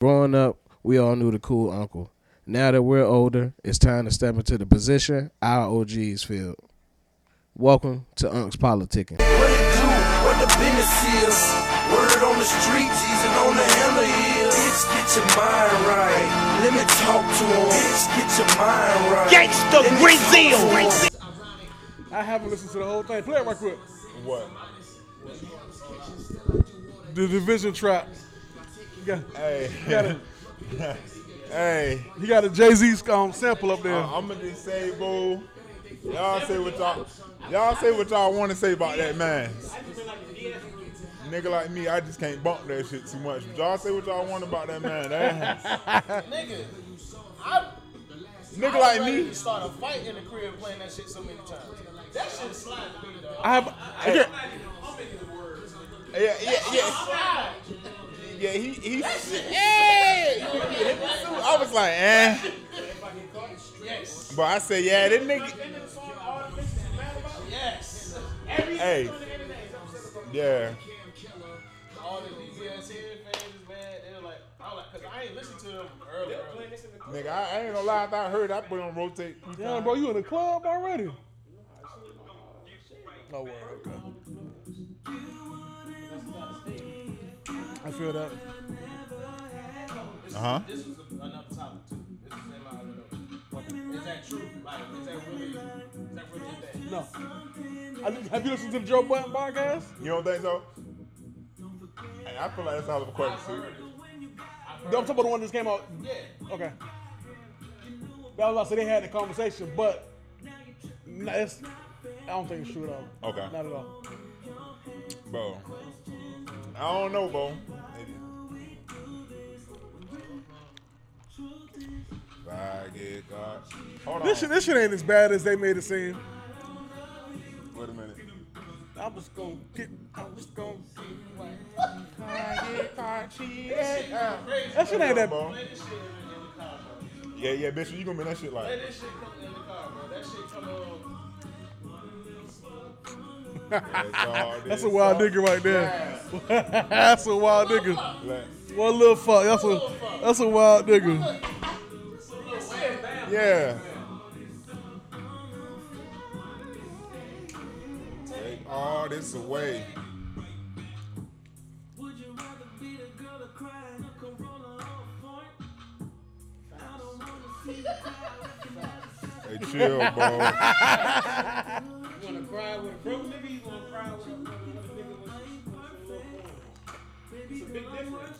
Growing up, we all knew the cool uncle. Now that we're older, it's time to step into the position our OGs filled. Welcome to Unc's Politicking. What it do? What the business is? Word on the street, Jesus on the hammer is. Bitch, get your mind right. Let me talk to him. Bitch, get your mind right. Gangsta Let me Brazil. talk. I haven't listened to the whole thing. Play it right quick. What? The Division Trap. You got, Hey. you got a, hey. you got a Jay Z um, sample up there. I'm gonna just say, boo. Y'all say what y'all. Y'all say what y'all want to say about that man. Nigga like me, I just can't bump that shit too much. But y'all say what y'all want about that man. That- Nigga, I nigga I like me. to start a fight in the crib playing that shit so many times. That shit slide to me, dog. I have. Okay. Yeah, yeah, yeah. Yeah, he he. Hey, I was like, eh. Yes. But I said, yeah, that nigga. Yes. Hey. Yeah. All the DBS here fans, man, they're like, I was like, cause I ain't listened to them earlier. Nigga, I, I ain't gonna lie. If I heard, I put on rotate. Yeah, bro, you in the club already? No word. Okay. I feel that. Uh huh. This was another topic too. This is in my other notes. Is that true? Like, is that really, is that really that? No. I have you listened to the Joe Budden podcast? You don't think so? Hey, I feel like that's out of a question too. I'm talking about the one that just came out. Yeah. Okay. That was also they had the conversation, but no, it's, I don't think it's true at all. Okay. Not at all. Bro. I don't know, bro. If I get caught. Hold on. This shit, this shit ain't as bad as they made it seem. Wait a minute. I was gonna get. I was gonna. I get caught cheating. That shit ain't that. Bro. Yeah, yeah, bitch, you gonna make that shit like. That shit come in the car, bro. That shit come on. That's, That's a wild talk. nigga right there. That's a wild nigga. Like, One little fuck. That's a that's a wild nigga. Yeah. Take all this away. Would you rather be the girl to cry? Controller off point. Hey, chill, bro. Cry with a broke nigga? You wanna cry with a, with nigga with, with, with difference.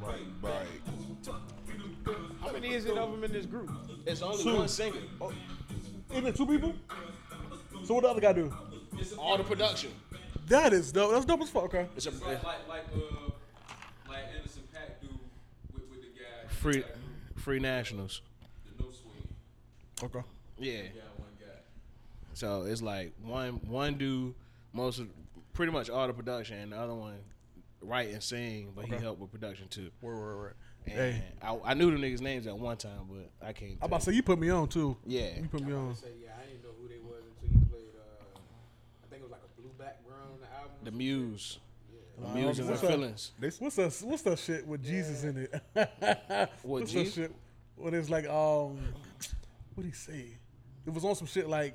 Right, right. How many is it of them in this group? It's only Two. one singer. Isn't it two people? So what the other guy do? All the production. That is dope. That's dope as fuck. Okay. It's a like like like uh like Anderson .Paak do with, with the guy Free, free nationals. the no swing. Okay. Yeah. Yeah, one guy. So it's like one one do most of pretty much all the production, and the other one write and sing, but he helped with production too. Word, word, word. And Hey. I, I knew the niggas' names at one time, but I can't. I'm about to say you put me on too. Yeah. You put me on. Say, yeah, I didn't know who they was until you played. Uh, I think it was like a blue background on the album. the Muse. The Uh, Muse and the what's that? feelings. What's that? What's that shit with Jesus in it? What, what's Jesus? that shit? What is like um, what would he say? It was on some shit like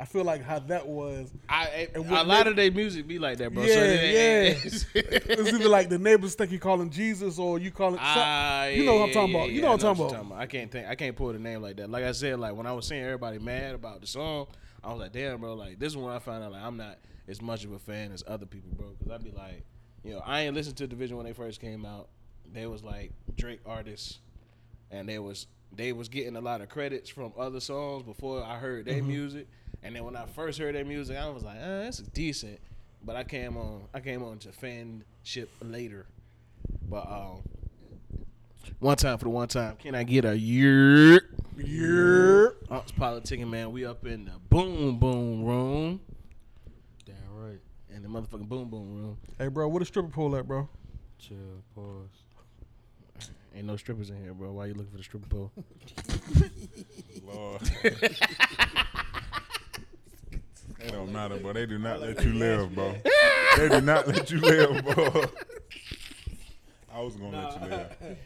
I feel like how that was. I, a lot of their music be like that, bro. Yeah, so it yeah. It's either like the neighbors think you calling Jesus or you calling. Ah, you know what I'm talking yeah, about. You know what I'm you're talking about. I can't think. I can't pull the name like that. Like I said, like when I was seeing everybody mad about the song, I was like, damn, bro. Like this is when I found out like I'm not as much of a fan as other people, bro. Because I'd be like, you know, I ain't listened to DVSN when they first came out. They was like Drake artists, and they was they was getting a lot of credits from other songs before I heard their Mm-hmm. music. And then when I first heard their music, I was like, uh, that's decent. But I came on, I came on to fanship later. But um, one time for the one time, can I get a year? Yeah. Ops politicking, man. We up in the boom boom room, Damn right. in the motherfucking boom boom room. Hey, bro, what a stripper pole at, bro? Chill. Pause. Ain't no strippers in here, bro. Why you looking for the stripper pole? Lord. it don't matter, bro. They do not let you live, bro. they do not let you live, bro. I was gonna let you live.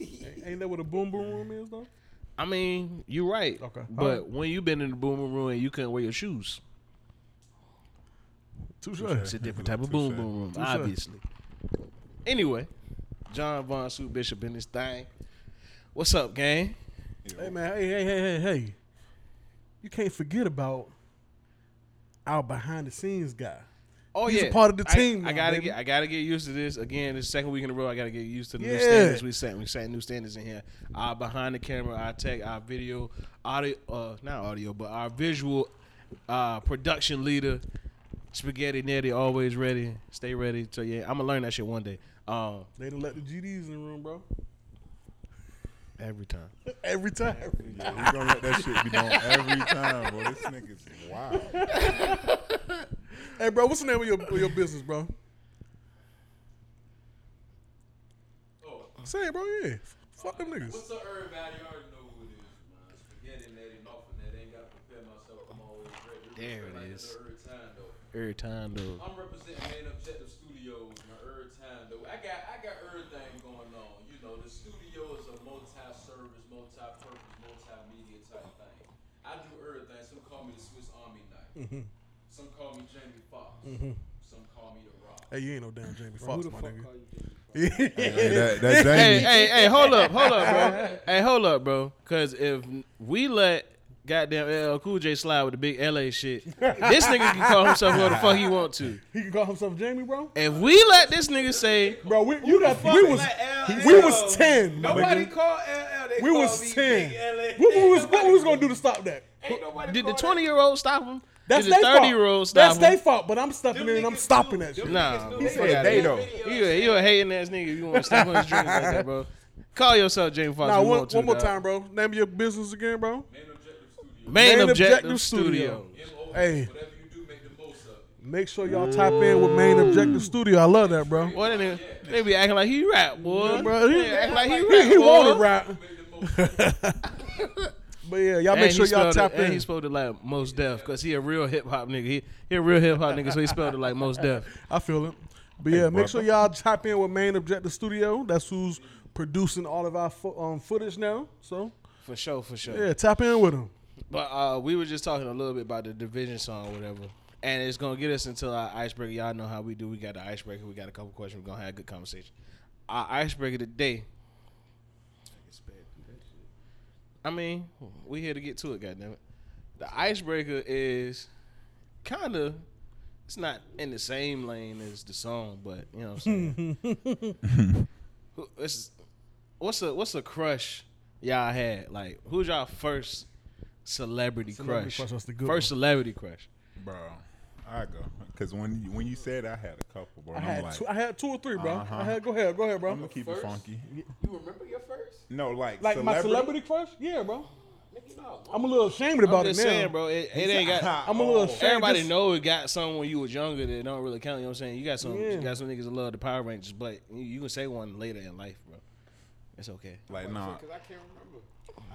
Ain't- Ain't that what a boom boom room is, though? I mean, you're right. Okay. But Alright. when you been in the boom boom room and you couldn't wear your shoes, Touche. it's a different type of boom boom room, Touche. obviously. Anyway, John Von Suit Bishop in this thing. What's up, gang? Hey, man. Hey, hey, hey, hey, hey. You can't forget about our behind the scenes guy. Oh He's yeah, part of the team I, now, gotta baby. get, I gotta get used to this. Again, this second week in a row. I gotta get used to the new standards we set. We set new standards in here. Our behind the camera, our tech, our video, audio, uh, not audio, but our visual uh, production leader, Spaghetti Nettie, always ready. Stay ready. So yeah, I'm gonna learn that shit one day. Um, They done let the GDs in the room, bro. Every time. Every time. Yeah, we gonna let that shit be done every time, bro. This nigga's wild. Hey, bro, what's the name of your, of your business, bro? Oh, Say it, bro, yeah. Fuck them niggas. what's the up, everybody? You already know who it is, man. It's Spaghetti Nettie, off and that. Ain't got to prepare myself. I'm always ready. There it like is. it's Every time, though. Every time though. I'm representing Main Objective Studios, my every time though. I got I got everything going on. You know, the studio is a multi-service, multi-purpose, multimedia type thing. I do everything. Some call me the Swiss Army knife. Mm-hmm. Some call me Jamie Foxx. Some call me the Rock. Hey, you ain't no damn Jamie Foxx, my nigga. Hey, that, that Hey, Jamie, hey, hey, hold up, hold up, bro. hey, hold up, bro. Cause if we let goddamn LL Cool J slide with the big LA shit, this nigga can call himself whatever the fuck he want to. He can call himself Jamie, bro. If we let this nigga say, Bro, we, you got, we was we was ten. Nobody nigga. call LL. They We was ten. What we was what we was gonna do to stop that? Did the 20 year old stop him? That's their fault. year old stop That's their fault. But I'm stepping in and I'm stopping that shit. Nah, He said they though. You a, you a hating ass nigga. if You want to step on his drinks like that, bro? Call yourself James Fox. Nah, one, one more dog. time, bro. Name your business again, bro. Main Objective Studios. Main, Main objective, Objective studio. Studio. Hey. Whatever you do, make the most of. Make sure y'all tap in with Main Objective Studio. I love that, bro. What they, they be acting like he rap, boy. bro, he- They act like he He, rap, he boy. wanted rap, Make the most of it. but yeah, y'all make sure y'all tap it, And he in. spelled it like Mos Def because he a real hip hop nigga. He, he a real hip hop nigga, so he spelled it like Mos Def. I feel it. But yeah, make brother. sure y'all tap in with Main Objective Studio. That's who's producing all of our fo- um, footage now. So For sure, for sure. yeah, tap in with them. But uh, we were just talking a little bit about the DVSN song, or whatever. And it's gonna get us into our icebreaker. Y'all know how we do. We got the icebreaker. We got a couple questions. We're gonna have a good conversation. Our icebreaker today. I mean, we here to get to it. Goddamn it. The icebreaker is kind of. It's not in the same lane as the song, but you know what I'm saying. What's a what's a crush y'all had? Like, who's y'all first celebrity, Celebrity crush? crush, the good first one. celebrity crush. bro. I go because when you, when you said I had a couple, bro. I had I'm like, two, I had two or three, bro. Uh-huh. I had go ahead, go ahead, bro. I'm gonna keep it funky. You remember your first? No, like Like my celebrity crush, yeah, bro. I'm a little ashamed I'm about it just now. saying, bro. It, it ain't got. I'm a little Oh. ashamed. Everybody just- know it got some when you was younger that don't really count. You know what I'm saying? You got some, Yeah. you got some niggas that love the Power Rangers, but you, you can say one later in life, bro. It's okay. Like nah, Because I can't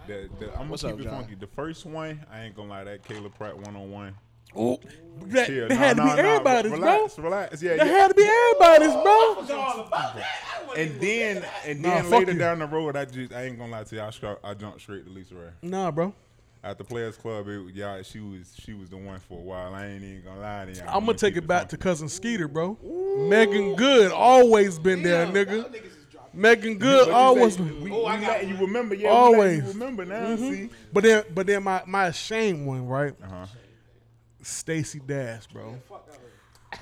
remember. the, the, I'm gonna What's keep up, it funky. The first one, I ain't gonna lie, that Kyla Pratt one on one. Oh, that, Chill. they Nah, had to be nah, everybody's, relax, bro. Relax, yeah, They yeah. had to be everybody's, bro. all about that. I wasn't And then, and then fuck later you. down the road, I just, I ain't gonna lie to you, I, struck, I jumped straight to LisaRaye. Nah, bro. at the Players Club, it, y'all, she was she was the one for a while. I ain't even gonna lie to y'all. I'm gonna take it back to cousin Skeeter, bro. Meagan Good always been there, nigga. Meagan Good always. We, Oh, I got you one. remember, yeah. Always. We let you remember now. See, But then, but then my my shame one, right? uh-huh. Stacey Dash, bro.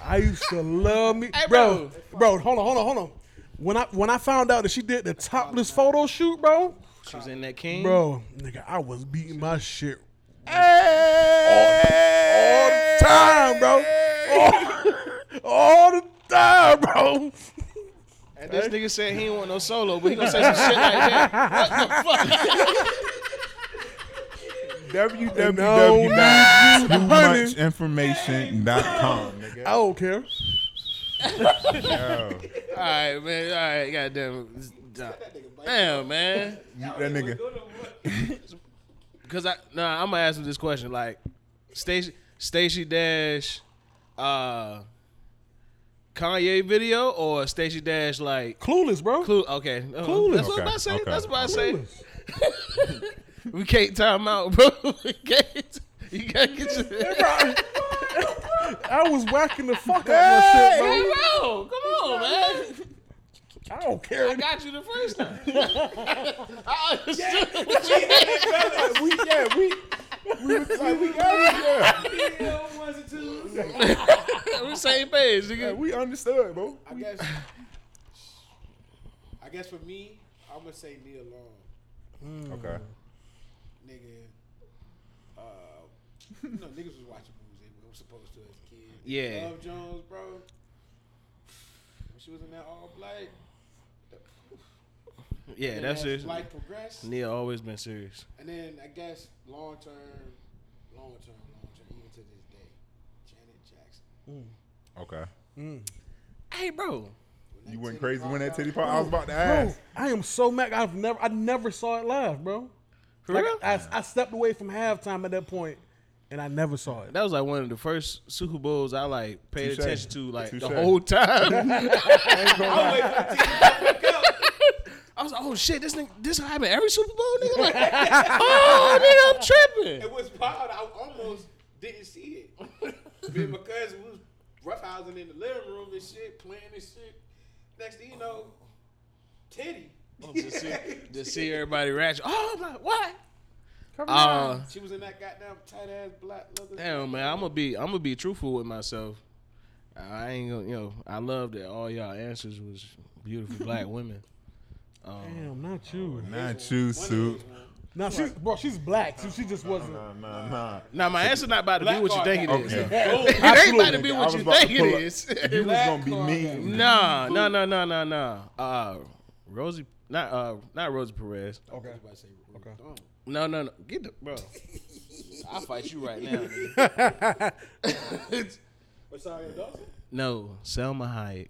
I used to love me, Hey, bro. Bro, hold on, hold on, hold on. When I when I found out that she did the topless photo shoot, bro, She was in that King. bro, nigga, I was beating my shit all the time, bro. All, all the time, bro. And this nigga said he ain't want no solo, but he gonna say some shit like that. What the fuck? www.toomuchinformation.com, I don't care. Yo, All right, man. All right, goddamn. Damn, man. that nigga. Cause I nah, I'm gonna ask him this question. Like, Stacey Stacey Dash, uh, Kanye video or Stacey Dash like Clueless, bro. Clue? Okay, uh, Clueless. That's what I'm about to say. Okay, That's what I say. Clueless. We can't time out, bro. We can't. You gotta get your. I was whacking the fuck out of that shit, Hey, bro. bro, come on, man. I don't care. I got you the first time. I understood. we, yeah, we, we was like, we got it, yeah. ones and twos. We're same page, yeah. nigga. We understood, bro. I guess. I guess for me, I'm gonna say Nia Long, Okay. Nigga. Uh, you know, niggas was watching movies they were supposed to as a kid. Yeah. Love Jones, bro. When she was in that all black. Yeah, and that's as it. Life progressed, Nia always been serious. and then I guess long term, long term, long term, even to this day, Janet Jackson. Okay. Hey, bro. You went crazy when that titty out- pop. I was about to Bro, ask. I am so mad. I've never, I never saw it live, bro. For Like, real? I, I stepped away from halftime at that point, and I never saw it. That was like one of the first Super Bowls I like paid Touche. attention to like the whole time. I I was like, oh shit, this nigga, this happened every Super Bowl, nigga. Like, oh, nigga, I'm tripping. It was wild. I almost didn't see it. Me and my cousin was roughhousing in the living room and shit, playing and shit. Next thing you know, titty. To, see, to see everybody ratchet. Oh my, what? Come Uh, She was in that goddamn tight ass black leather. Damn man, I'm gonna be I'm gonna be truthful with myself. I ain't gonna, you know, I love that all y'all answers was beautiful black women. Um, Damn, not you. Not you, suit. Now she's, bro, she's black, so she just wasn't. Nah, nah, nah. now my answer not about to be what you card think it is. Okay. it ain't about to be what was you think pull it up- is. You was gonna be mean. Nah, no, no, no, no, no. Uh, Rosie, not uh, not Rosie Perez. Okay. Okay. No, no, no. Get the bro. I'll fight you right now. nigga. What's sorry, Dawson? no, Salma Hayek.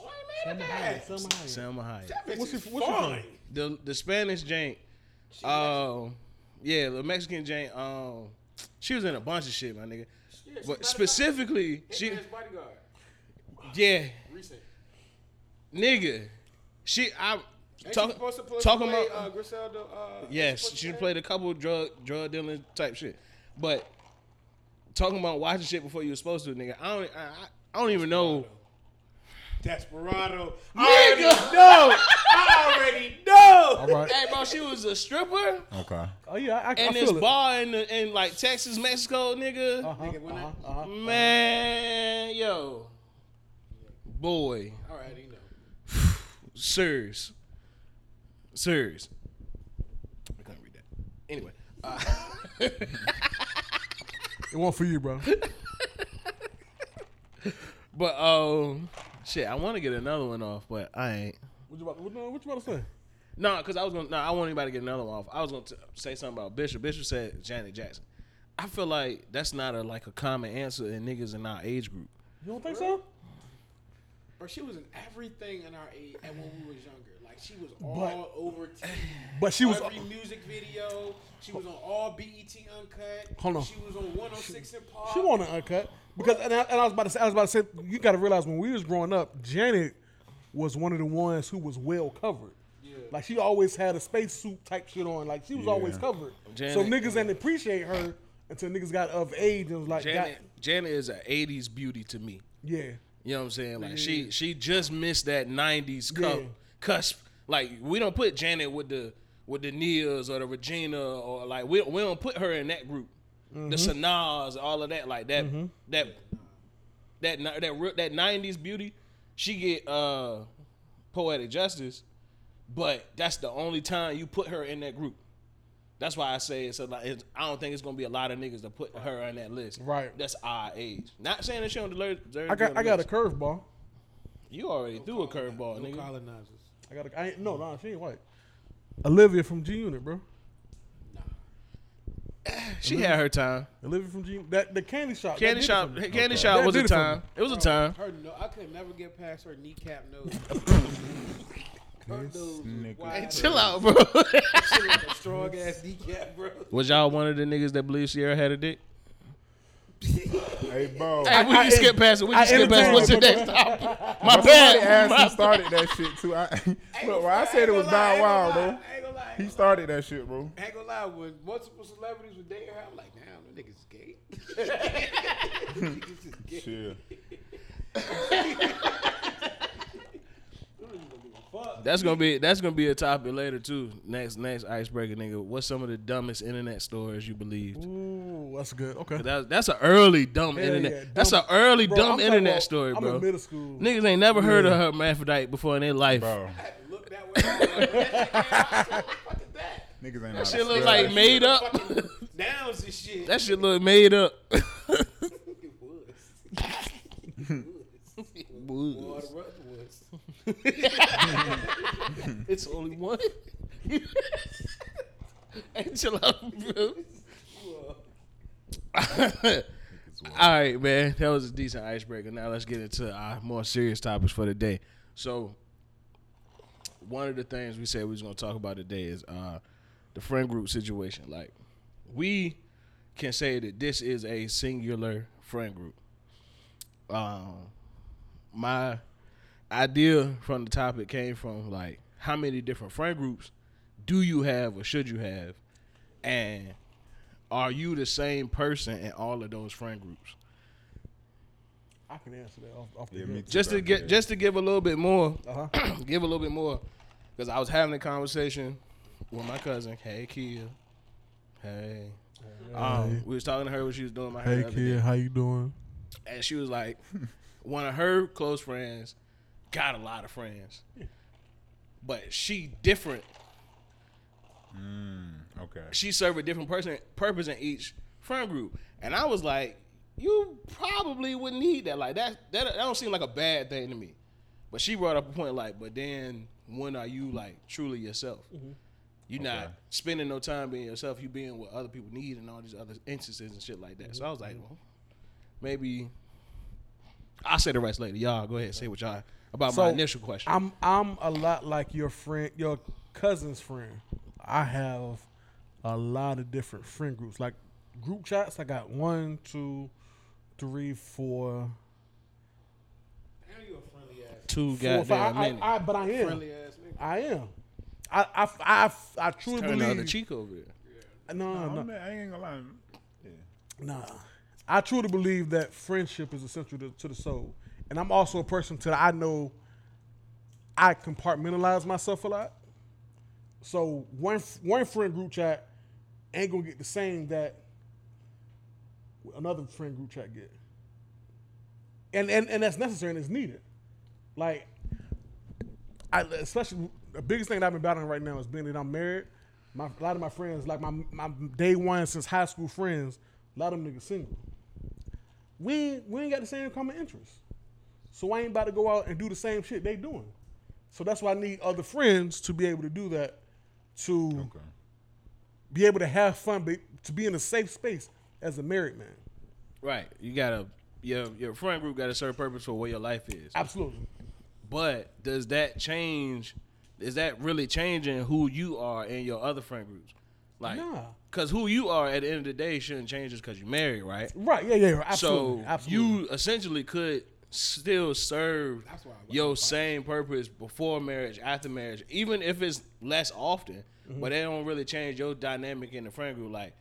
Oh, I ain't mad. Salma Hayek. What's What's she- what's she fine. The the Spanish jank. Um, yeah, the Mexican jank. Um, she was in a bunch of shit, my nigga. But specifically, she, Hitman's bodyguard. yeah, Recent. nigga, she. I Ain't talk, supposed to play, talking play, about. uh, Griselda? Uh, Yes, she played a couple of drug drug dealing type shit, but talking about watching shit before you were supposed to, nigga. I don't. I, I- I don't even know. Desperado. I already know. I already know. All right. Hey, bro, she was a stripper Okay. Oh yeah, I, I, I and this it. bar in, the, in like Texas, Mexico, nigga. Uh-huh, Nigga, when uh-huh, uh-huh. Man, yo, boy, All right, you know. sirs, sirs. I couldn't read that. Anyway, uh, It won't for you, bro. but um, shit, I want to get another one off, but I ain't. What you about? What, what you about to say? No, because I was gonna. No, I want anybody to get another one off. I was gonna t- say something about Bishop. Bishop said Janet Jackson. I feel like that's not a like a common answer in niggas in our age group. You don't think so? Bro, she was in everything in our age and when we was younger. Like she was all over TV. But she was. every music video. She was on all BET Uncut. Hold on. She was on 106 and Park. She wanted uncut because, and I, and I was about to say, I was about to say, you got to realize when we was growing up, Janet was one of the ones who was well covered. Like she always had a spacesuit type shit on. Like she was always Yeah. covered. so Janet- niggas didn't appreciate her until niggas got of age and was like, got, Janet, Janet is an '80s beauty to me. yeah. You know what I'm saying? Like she she just missed that '90s cu- Yeah. cusp. Like we don't put Janet with the with the Nias or the Regina or like we we don't put her in that group. Mm-hmm. The Sanars, all of that, like that that that ni- that that '90s beauty. She get uh poetic justice, but that's the only time you put her in that group. That's why I say it's a lot. It's, I don't think it's gonna be a lot of niggas to put her on that list. Right. That's our age. Not saying that she don't deserve. deserve I on got the I got a list. curveball. You already threw a curveball, No nigga. colonizers. I got a I ain't no no she ain't white. Olivia from G Unit, bro. Nah. She had her time. Olivia from G that the candy shop. Candy that shop. Candy Okay. shop That was a did it for time. It was a time. Her no, I could never get past her kneecap nose. her nose nigga. Hey, chill out, bro. Shit strong ass kneecap, bro. was y'all one of the niggas that believe Ciara had a dick? Hey, bro. Hey, we I- can skip past it. We can skip past it. What's your entertained next it, topic? My But somebody bad. asked My who started that shit too. I, look, when I said it was Bow Wow, bro. I ain't gonna lie. He started that shit, bro. I ain't gonna lie. When multiple celebrities were dating her, I'm like, damn, the nigga's gay. Niggas is gay. Shit. That's gonna be that's gonna be a topic later too. Next next icebreaker, nigga. What's some of the dumbest internet stories you believed? Ooh, that's good. Okay. That, that's an early dumb Hell internet. yeah, That's dumb- an early Bro, dumb I'm internet about- story, I'm bro. in middle school. Niggas ain't never heard of her hermaphrodite before in their life. Bro. I had to look that way. I was like, what the fuck is that? Niggas ain't That shit look like that made up. Fucking downs and shit. that shit look made up. it was. Water Ruth was. it's only one. out, bro. All right, man. That was a decent icebreaker. Now let's get into our more serious topics for the day. So, one of the things we said we was gonna talk about today is uh, the friend group situation. Like, we can say that this is a singular friend group. Um, my idea from the topic came from like how many different friend groups do you have or should you have, and are you the same person in all of those friend groups? I can answer that off, off the Yeah, rip. too. Just to get just to give a little bit more, Uh-huh. give a little bit more, because I was having a conversation with my cousin. Hey, Kia. Hey. Um, we was talking to her when she was doing my hair. the other how you doing? and she was like, one of her close friends got a lot of friends, but she different. Mm, okay. She serve a different person purpose in each friend group, and I was like, you probably wouldn't need that. Like that, that, that don't seem like a bad thing to me. But she brought up a point like, but then when are you like truly yourself? Mm-hmm. You're not spending no time being yourself. You being what other people need and all these other instances and shit like that. So I was like, mm-hmm. well, maybe I'll say the rest later. Y'all go ahead and say what y'all about my initial question. I'm I'm a lot like your friend, your cousin's friend. I have a lot of different friend groups, like group chats. I got one, two, three, four, Damn, you a friendly ass. Two four, five. goddamn I, minutes. I, but I am. Friendly ass nigga. I am. I I I, I truly Turn the believe. cheek over there. No, no, No, no. I ain't gonna lie. Yeah. Nah. I truly believe that friendship is essential to, to the soul. And I'm also a person to that I know I compartmentalize myself a lot. So one one friend group chat ain't gonna get the same that another friend group chat get. And and, and that's necessary and it's needed. Like I especially the biggest thing that I've been battling right now is being that I'm married. My, a lot of my friends, like my my day one since high school friends, a lot of them niggas single. We we ain't got the same common interests, so I ain't about to go out and do the same shit they doing. So that's why I need other friends to be able to do that, to Okay. be able to have fun, be, to be in a safe space as a married man. Right. You gotta your your friend group got to serve purpose for where your life is. Absolutely. But does that change? Is that really changing who you are in your other friend groups? Like, Nah. because who you are at the end of the day shouldn't change just because you're married, right? Right? Yeah, yeah. Absolutely. So absolutely. you essentially could still serve That's why I like your same purpose before marriage, after marriage, even if it's less often, Mm-hmm. but they don't really change your dynamic in the friend group. Like,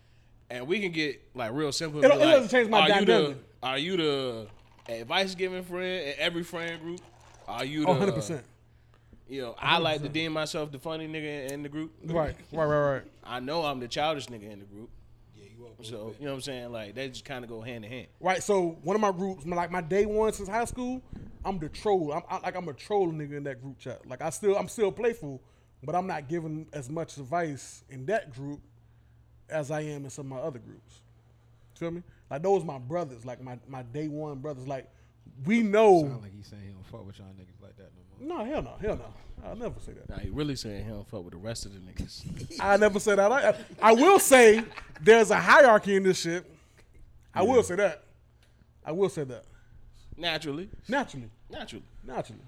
and we can get like real simple. It and be don't- it like, doesn't change my are You dynamic. the, are you the advice giving friend in every friend group? Are you the Oh, 100 percent. You know, I like to deem myself the funny nigga in the group. Right, right, right, right. I know I'm the childish nigga in the group. Yeah, you. So you know what I'm saying? Like they just kind of go hand in hand. Right. So one of my groups, like my day one since high school, I'm the troll. I'm I, like I'm a troll nigga in that group chat. Like I still I'm still playful, but I'm not giving as much advice in that group as I am in some of my other groups. Feel me? Like those my brothers, like my my day one brothers. Like we know. Sound like he's saying he don't fuck with y'all niggas like that no more. No, hell no, hell no. I'll never say that. Now he really saying he don't fuck with the rest of the niggas. I never said that. I, I will say there's a hierarchy in this shit. I will say that. I will say that. Naturally, Naturally. naturally. naturally.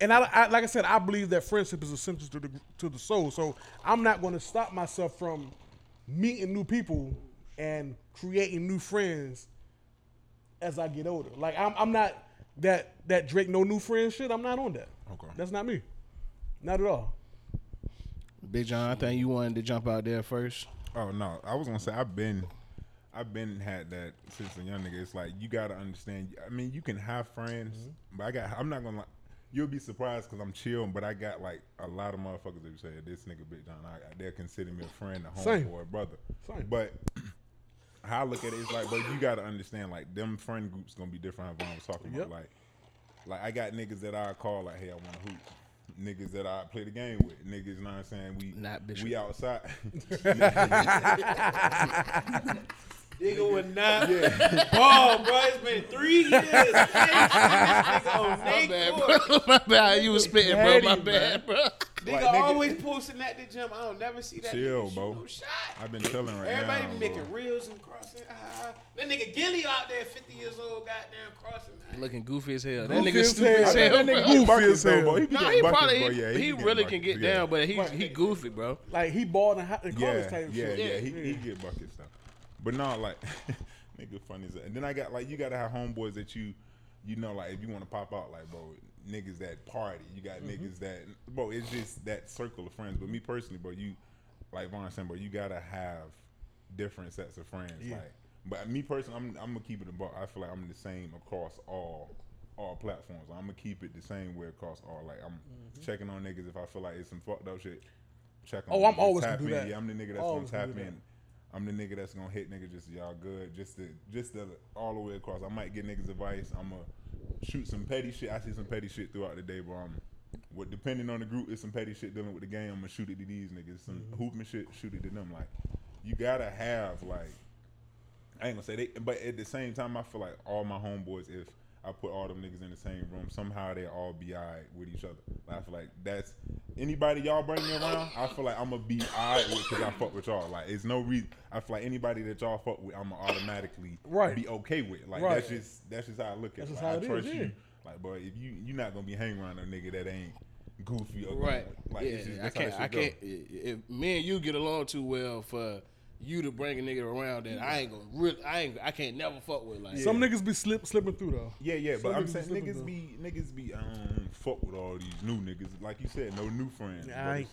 And I, I, like I said, I believe that friendship is essential to the to the soul. So I'm not going to stop myself from meeting new people and creating new friends as I get older. Like I'm, I'm not that that Drake no new friends shit. I'm not on that. Okay. That's not me. Not at all. Big John, I think you wanted to jump out there first. Oh no, I was gonna say I've been, I've been had that since a young nigga. It's like you gotta understand. I mean, you can have friends, Mm-hmm. but I got. I'm not gonna. lie. You'll be surprised because I'm chill, but I got like a lot of motherfuckers that you say this nigga bitch John. I, they're considering me a friend, a homeboy, brother. Same. But how I look at it is like, but you gotta understand, like them friend groups gonna be different. How I was talking Yep. about, like, like I got niggas that I call like, hey, I want to hoop. Niggas that I play the game with, niggas, you know what I'm saying? We Not Bishop. we outside. Nigga would not ball, bro. It's been three years. nigga on My bad, bro. My bad. You was spitting, bro. My bad, bro. Nigga, Like, nigga- always posting at the gym. I don't never see that. Chill, nigga bro. No shot. I've been chilling right Everybody now. be bro. making reels and crossing. Ah, that nigga Gilly out there, 50 years old, goddamn crossing. Looking goofy as hell. That nigga as stupid as hell. think that bro. nigga get Goofy buckets as hell. bro. He Nah, he buckets, probably bro. he, Yeah, he be really getting can get yeah. down, but he he goofy, bro. Like he balled in, hi- in college Yeah, type yeah, shit. yeah. He, he get buckets though, but not like nigga funny as that. And then I got like you gotta have homeboys that you, you know, like if you want to pop out, like bro, niggas that party. You got Mm-hmm. niggas that bro. It's just that circle of friends. But me personally, bro, you like Vaughn saying, bro, you gotta have different sets of friends. Yeah. Like, but me personally, I'm I'm gonna keep it about. I feel like I'm the same across all. All platforms. I'm gonna keep it the same way across all. Like I'm checking on niggas if I feel like it's some fucked up shit. Check on. Mm-hmm. Oh, I'm always tap gonna do in. that. Yeah, I'm the nigga that's Always gonna tap in. I'm the nigga that's gonna hit niggas just y'all good, just to just to all the way across. I might get niggas advice. I'm gonna shoot some petty shit. I see some petty shit throughout the day, but I'm, what depending on the group, is some petty shit dealing with the game. I'm gonna shoot it to these niggas. Some Mm-hmm. hooping shit, shoot it to them. Like you gotta have like I ain't gonna say they, but at the same time, I feel like all my homeboys, if I put all them niggas in the same room, somehow they all be alright with each other. Like, I feel like that's anybody y'all bring me around. I feel like I'm gonna be alright with because I fuck with y'all. Like, it's no reason. I feel like anybody that y'all fuck with, I'm gonna automatically Right. be okay with. Like Right. that's just that's just how I look at That's it. just Like, how I it is, trust yeah. you. Like, boy, if you you're not gonna be hanging around a nigga that ain't goofy or Right. Like, yeah, it's just, I that's how can't. that I go. can't. If me and you get along too well for you to bring a nigga around that I ain't gonna. Really, I ain't. I can't never fuck with. Like Some niggas be slip slipping through though. Yeah, yeah, Some but I'm saying niggas saying be slipping niggas be niggas be um fuck with all these new niggas. Like you said, no new friends. Yeah, I ain't-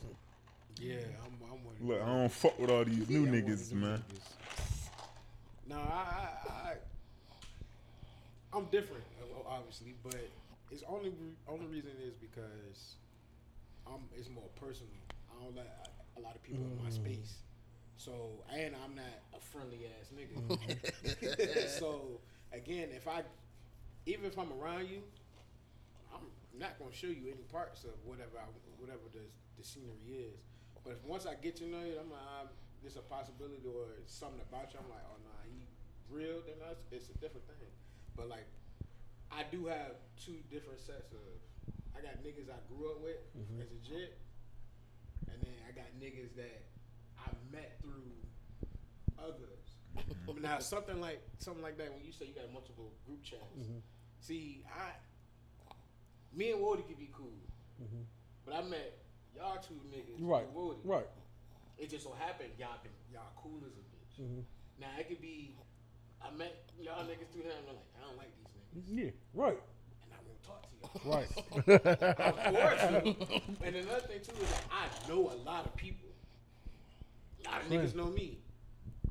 Yeah, I'm, I'm one. Look, I don't fuck with all these new Yeah, I'm one of niggas, man. niggas. No, I, I, I, I'm different, obviously, but it's only only reason is because I'm it's more personal. I don't let a, a lot of people in my space, so and I'm not a friendly ass nigga. so again, if I even if I'm around you, I'm not gonna show you any parts of whatever I, whatever the the scenery is. But if once I get to know you, I'm like, um, I'm, there's a possibility or something about you. I'm like, oh nah, he real. Then that's it's a different thing. But like, I do have two different sets of. I got niggas I grew up with mm-hmm. as a jit, and then I got niggas that I met through others. now something like something like that when you say you got multiple group chats. Mm-hmm. See, I me and Woody could be cool, mm-hmm. but I met y'all two niggas Right, Woody. right. It just so happened y'all been y'all cool as a bitch. Mm-hmm. Now it could be I met y'all niggas through him. and I'm like I don't like these niggas. Yeah, right. And I won't talk to you. Right. Of course. and another thing too is that I know a lot of people. A lot of niggas know me,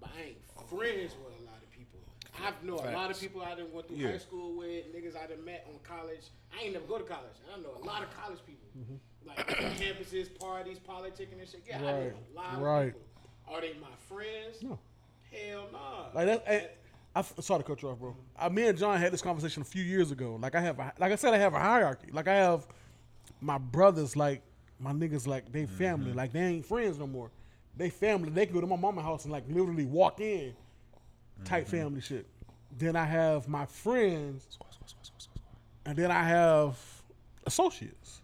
but I ain't friends with a lot of people. I know a lot of people I done went through Yeah. high school with, niggas I done met on college. I ain't never go to college. I know a lot of college people. Mm-hmm. Like campuses, parties, politicking and shit. Yeah, I know a lot of Right. people. Are they my friends? No. Hell nah. Like that. I, I f- sorry to cut you off, bro. I, me and John had this conversation a few years ago. Like I have, a, like I said, I have a hierarchy. Like I have my brothers, like my niggas, like they mm-hmm. family. Like they ain't friends no more. They family. They can go to my mama house and like literally walk in, type mm-hmm. family shit. Then I have my friends, and then I have associates.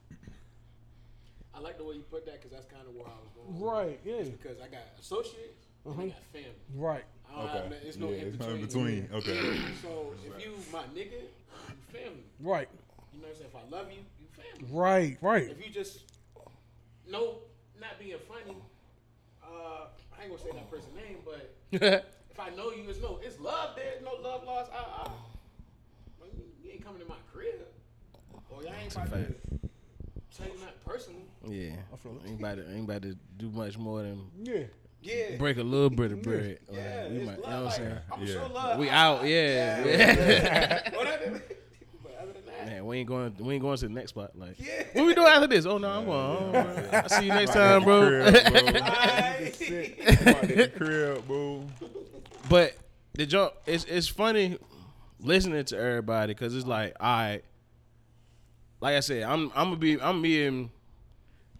I like the way you put that because that's kind of where I was going. Right. Yeah. Because I got associates and I uh-huh. got family. Right. I don't Okay. have it's no yeah, in between. not in between. Okay. So if you my nigga, you family. Right. You know what I'm saying? If I love you, you family. Right. Right. If you just no, not being funny, uh, I ain't gonna say that person's name, but if I know you, it's no, it's love. There's no love lost. I, I, well, you, you ain't coming to my crib, or y'all ain't about to tell you nothing personal. Yeah, I feel it. ain't about to ain't about to do much more than Yeah. Yeah, break a little bit of bread. Like, yeah, we it's might, you know what I'm like, saying? I'm Yeah. sure love. We I- out, I- yeah. Whatever. but other than that, Man, we ain't going. We ain't going to the next spot. Like, Yeah. what we doing after this? Oh no, I'm going. Oh, I see you next time, bro. crib, bro. Aight. Sick. About that crib, bro. But the jump, it's it's funny listening to everybody because it's like, all right, like I said, I'm I'm gonna be I'm being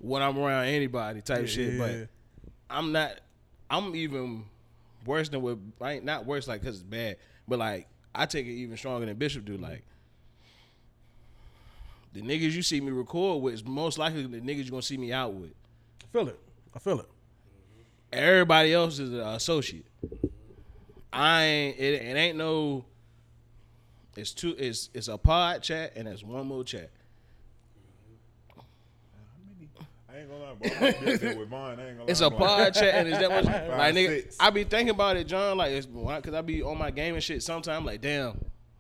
when I'm around anybody type shit, yeah. but I'm not. I'm even worse than what I ain't not worse like because it's bad, but like I take it even stronger than Bishop do. Like the niggas you see me record with is most likely the niggas you're gonna see me out with. I feel it. I feel it. Everybody else is an associate. I ain't. It, it ain't no. It's two. It's it's a pod chat and it's one more chat. I ain't gonna lie, bro. I might be with Vaughn. I ain't gonna It's lie. a I'm pod chat and it's that much. like nigga. I be thinking about it, John. Like it's because I be on my game and shit. Sometimes like damn.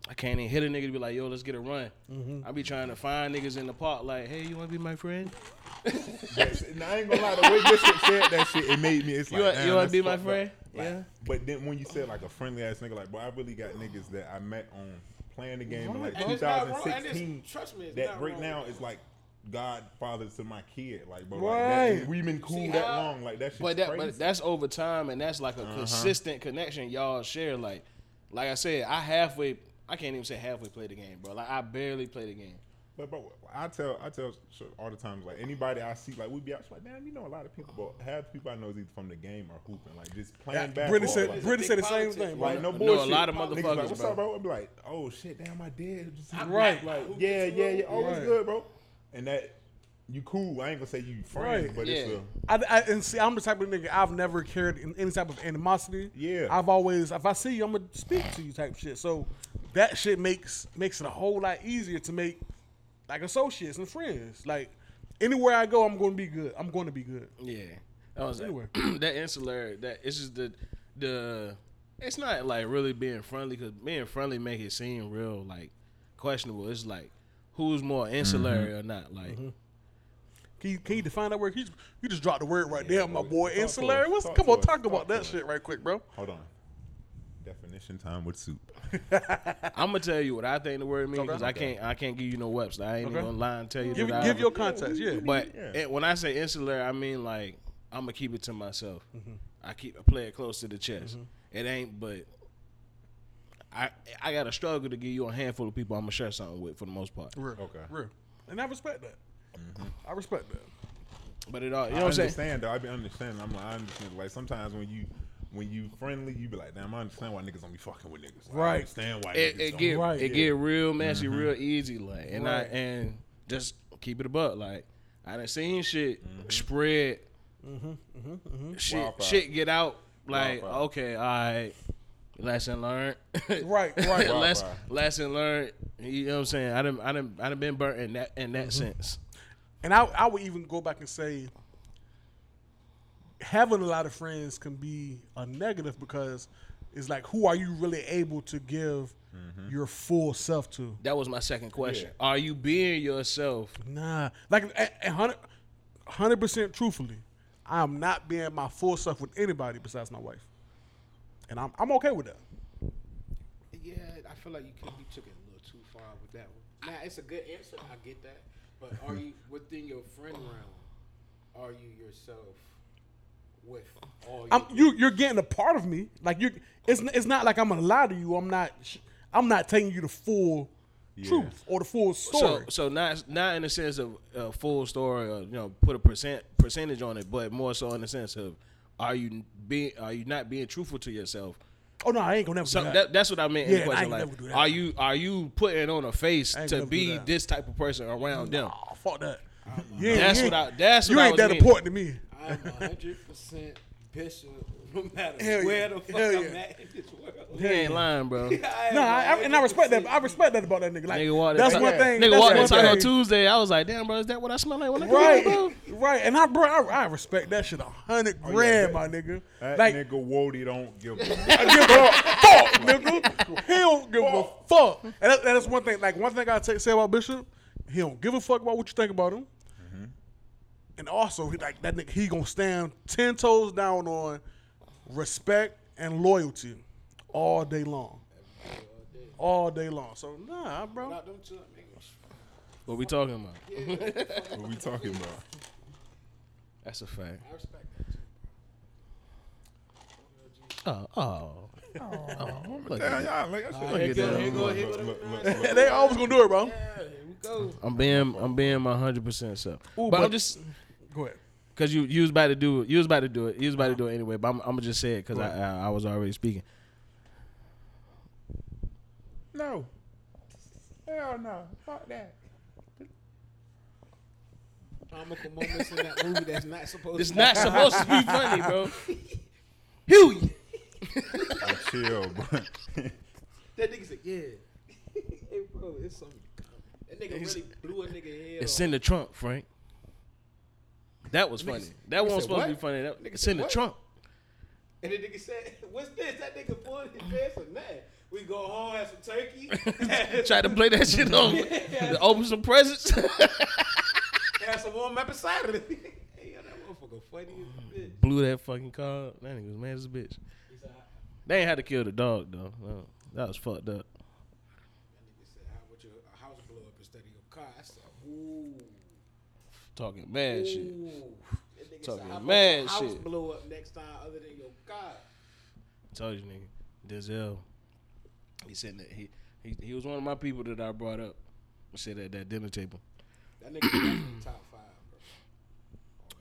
I can't even hit a nigga to be like, yo, let's get a run. Mm-hmm. I be trying to find niggas in the park, like, hey, you wanna be my friend? That shit- I ain't gonna lie. The way Bishop said that shit, it made me. It's like, You, want- damn, you wanna be my friend? Like, yeah. But then when you said like a friendly ass nigga, like, boy, I really got niggas that I met on playing the game in like And it's not wrong, and it's- 2016. trust me, it's that not right wrong. now is like godfathers to my kid. Like, bro, Right. like that, we've been cool See that how- long. Like that shit's But that, crazy. but that's over time, and that's like a uh-huh. consistent connection y'all share. Like, like I said, I halfway, I can't even say halfway play the game, bro. Like I barely play the game. But bro, I tell I tell all the times like anybody I see like we be out like damn you know a lot of people but half the people I know is either from the game or hooping like just playing basketball. Brittany said, like, Brittany said the big same thing, bro. like no I know a bullshit. lot of Niggas motherfuckers, like, What's bro. up, bro? I'm like, oh shit, damn, my dad. Just Right. Like, yeah, yeah, yeah. Oh, it's Right. good, bro. And that you cool. I ain't gonna say you friends, Right. but Yeah. it's a I, I, and see, I'm the type of nigga I've never cared in any type of animosity. Yeah. I've always, if I see you, I'm gonna speak to you type shit. So that shit makes makes it a whole lot easier to make like associates and friends. Like anywhere I go, I'm going to be good. I'm going to be good. Yeah, that was Anyway. that insular. That it's just the the. It's not like really being friendly because being friendly make it seem real like questionable. It's like who's more insular mm-hmm. or not. Like mm-hmm. Can you, can you define that word? You, you just dropped the word right there, my boy. Insular. What's, Talk come on, us. talk about that shit right quick, bro. hold on. Definition time with soup. I'm gonna tell you what I think the word means Okay. because I can't I can't give you no webs. I ain't Okay. even gonna lie and tell you. Give, that give I- your context, yeah. But Yeah. it- when I say insular, I mean like I'm gonna keep it to myself. Mm-hmm. I keep I play it close to the chest. It ain't, but I I got to struggle to give you a handful of people I'm gonna share something with for the most part. Real, Okay. real. And I respect that. I respect that. But it all, you know I what I'm saying? understand though. I be understanding. I'm like, I understand. Like sometimes when you when you friendly, you be like, damn, I understand why niggas don't be fucking with niggas. Like, I Right. understand why It, niggas it don't. get Right. it get real messy, mm-hmm. real easy, like, and Right. I and just keep it a buck, like. I done seen shit mm-hmm. spread, mm-hmm, mm-hmm. shit Wildfire. shit get out, like Wildfire. okay, all right, lesson learned, Right, right. Less, Wildfire. lesson learned. You know what I'm saying? I done I done I done been burnt in that in that sense. And I, I would even go back and say having a lot of friends can be a negative because it's like who are you really able to give mm-hmm. your full self to. That was my second question. Are you being yourself? Nah, like a- a hundred, hundred percent truthfully, I'm not being my full self with anybody besides my wife, and I'm I'm okay with that. Yeah, I feel like you could you took it a little too far with that one. Now it's a good answer, I get that. But are you within your friend realm? Are you yourself with all I'm you you're getting a part of me. Like you, it's it's not like I'm gonna lie to you. I'm not I'm not telling you the full truth or the full story. so so not not in the sense of a full story or you know put a percent percentage on it, but more so in the sense of are you being are you not being truthful to yourself? oh no, I ain't gonna never So do that. that, that's what I meant in Yeah, the I ain't Like, never do that. are you are you putting on a face to be this type of person around them? oh fuck that. Yeah, That's what I. That's you what I ain't was that meaning. important to me. I'm hundred percent bishop no matter Hell where yeah. the fuck Hell I'm yeah. at in this world. He ain't lying, bro. No, I, I, and I respect that. I respect that about that nigga. Like Nigga walked that's in- one thing. Nigga that's walked one in Taco thing. Tuesday. I was like, damn, bro, is that what I smell like when I come in, bro? Right, right, and I, bro, I, I respect that shit a hundred oh, grand, my nigga. That like, nigga Woody don't give a I give a fuck, nigga. He don't give a fuck. And that, that's one thing. Like one thing I take, say about Bishop, he don't give a fuck about what you think about him. And also, he, like that nigga, he gonna stand ten toes down on respect and loyalty all day long, all day long. So nah, bro. Not them two niggas. What we talking about? What we talking about? That's a fact. I respect that too. Oh, oh, oh. oh look at that. y'all, like, that shit- Look at that. Here go, Look, here go look, the look, look, nine. look. they always gonna do it, bro. Yeah, here we go. I'm being, I'm being my hundred percent self. Ooh, but, but- I'm just Go ahead. because you, you was about to do, it. you was about to do it. You was about to do it anyway. But I'm, I'm gonna just say it because I, I, I was already speaking. No. Hell no. Fuck that. Comical moments in that movie that's not supposed It's to not supposed to be funny, bro. Huey. Oh, chill, bro. That nigga said, yeah. hey, bro, it's something. That nigga really blew a nigga head It's off. in the trunk, Frank. That was funny. That nigga wasn't said supposed to be funny. That, Nigga in the what? trunk. And the nigga said, what's this? That nigga pulled his pants or nothing. We go home, have some turkey, Try to play that shit on. Me. Open some presents. have some warm apple cider. hey, yo, that motherfucker funny as a bitch. Blew that fucking car. That nigga was mad as a bitch. They ain't had to kill the dog though. No, that was fucked up. That nigga said, how would your a house blow up instead of your car? I said, ooh. Talking mad shit. Ooh. That nigga Talking said, mad about your house shit. blow up next time other than your car? Told you, nigga. Denzel. He said that he, he he was one of my people that I brought up. Said at that dinner table. That nigga definitely top five,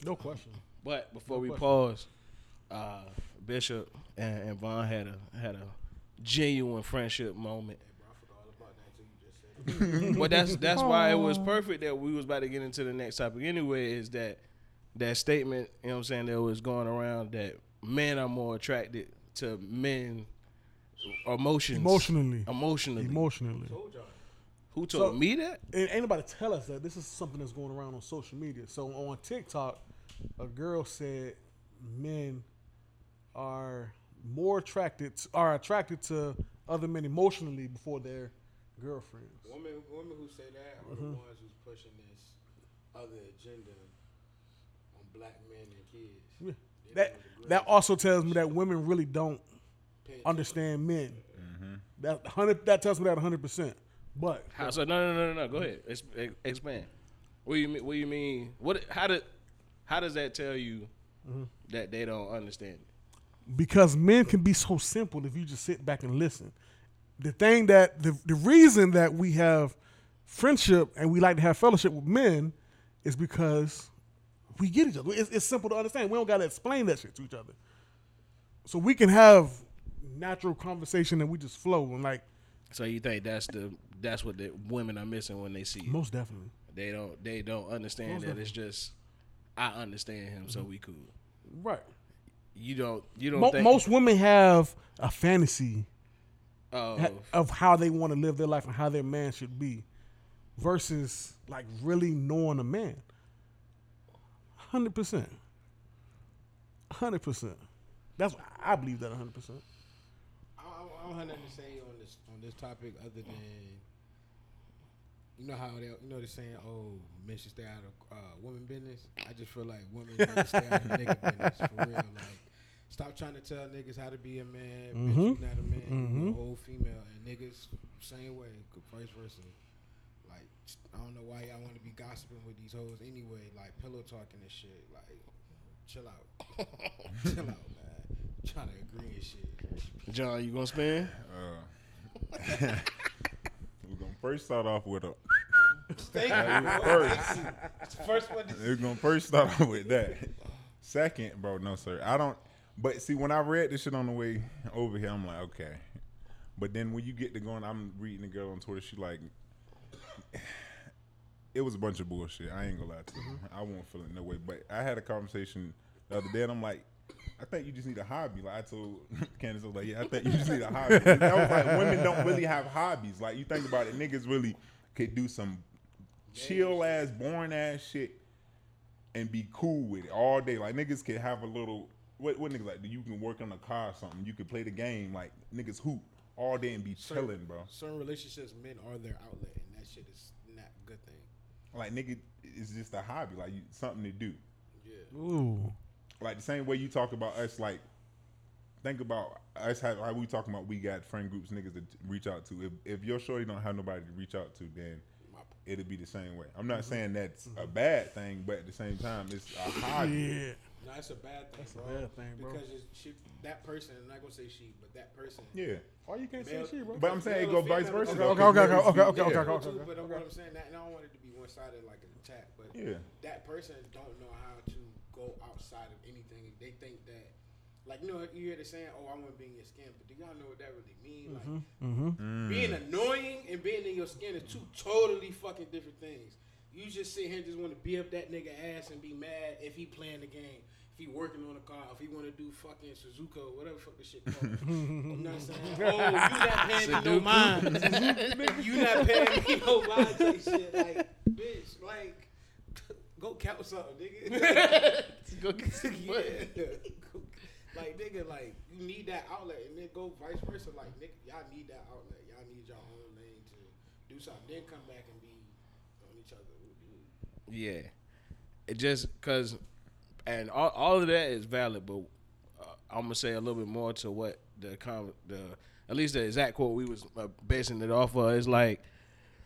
bro. No question. But before we pause, uh, Bishop and, and Vaughn had a had a genuine friendship moment. Hey, bro, I forgot all about that until you just said it. But that's that's why it was perfect that we was about to get into the next topic anyway. Is that that statement? You know what I'm saying? That was going around that men are more attracted to men emotions Emotionally. emotionally. Emotionally. Told y'all. Who told So- me that? And ain't nobody tell us that. This is something that's going around on social media. So on TikTok, a girl said men are more attracted to, are attracted to other men emotionally before their girlfriends. Women, women who say that are Mm-hmm. the ones who's pushing this other agenda on black men and kids. Yeah. That that also tells me that women really don't Pay attention. understand men. That hundred that tells me that hundred percent. But How, so no no no no no. Go ahead. Ex- ex- expand. What do you mean? What do you mean? What? How did? How does that tell you Mm-hmm. that they don't understand it? because men can be so simple if you just sit back and listen. The thing that the the reason that we have friendship and we like to have fellowship with men is because we get each other. It's, it's simple to understand. We don't got to explain that shit to each other. So we can have natural conversation and we just flow and like So you think that's the that's what the women are missing when they see you? most definitely. They don't they don't understand Most that it's just I understand him, so mm-hmm. we cool. Right. You don't you don't Mo- think most women have a fantasy of of how they want to live their life and how their man should be versus like really knowing a man. 100%. 100%. That's I believe that 100%. I, I don't, I have nothing to say on this on this topic other than you know how they you know they're saying oh men should stay out of uh, women business. I just feel like women need to stay out of nigga business for real. Like stop trying to tell niggas how to be a man. Bitch, you not a man. You Mhm. a whole female and niggas same way, vice versa. Like I don't know why y'all want to be gossiping with these hoes anyway. Like pillow talking and shit. Like chill out, chill out, man. Trying to agree and shit. John, you gonna spin? Uh, we're gonna first start off with a. Thank you. first. Thank you. It's the first one. We're gonna first start off with that. Second, bro, no sir. I don't. But see, when I read this shit on the way over here, I'm like, okay. But then when you get to going, I'm reading the girl on Twitter. She like, it was a bunch of bullshit. I ain't gonna lie to you. Mm-hmm. I won't feel it no way. But I had a conversation the other day, and I'm like, I think you just need a hobby. Like I told Candace, I was like, yeah, I think you just need a hobby. And I was like, women don't really have hobbies. Like you think about it, niggas really could do some chill ass, boring ass shit and be cool with it all day. Like niggas could have a little what what niggas like? You can work on a car or something. You can play the game. Like niggas hoop all day and be chilling, bro. Certain relationships, men are their outlet, and that shit is not a good thing. Like nigga, it's just a hobby. Like you, something to do. Yeah. Ooh. Like the same way you talk about us. Like think about us. How, how we talking about we got friend groups, niggas to reach out to. If if your shorty don't have nobody to reach out to, then it'll be the same way. I'm not mm-hmm. saying that's a mm-hmm. bad thing, but at the same time, it's a hobby. Yeah. No, it's a bad thing, That's a bad thing, bro. Because it's, she, that person, I'm not gonna say she, but that person. Yeah. Why you can't say Male- shit, bro? But I'm saying it go vice versa. okay, though, okay, 'cause okay, niggas okay, okay, okay, yeah. okay, okay. Too, but what I'm saying, that, and I don't want it to be one sided like an attack, but Yeah. that person don't know how to go outside of anything. They think that, like, you know, you hear the saying, "Oh, I want to be in your skin," but do y'all know what that really mean? Like, Mm-hmm. being annoying and being in your skin is two totally fucking different things. You just sit here and just want to beat up that nigga ass and be mad if he playing the game, if he working on a car, if he want to do fucking Suzuka, whatever fuck the shit called. you know what I'm saying? Oh, you not paying me no mind. you not paying me no mind. Type shit like, bitch, like, go count something, nigga. Go get some yeah. like nigga, like you need that outlet, and then go vice versa. Like nigga, y'all need that outlet. Y'all need your own lane to do something. Then come back and be on each other. Yeah, it just because, and all, all of that is valid, but uh, I'm gonna say a little bit more to what the con the at least the exact quote we was uh, basing it off of is like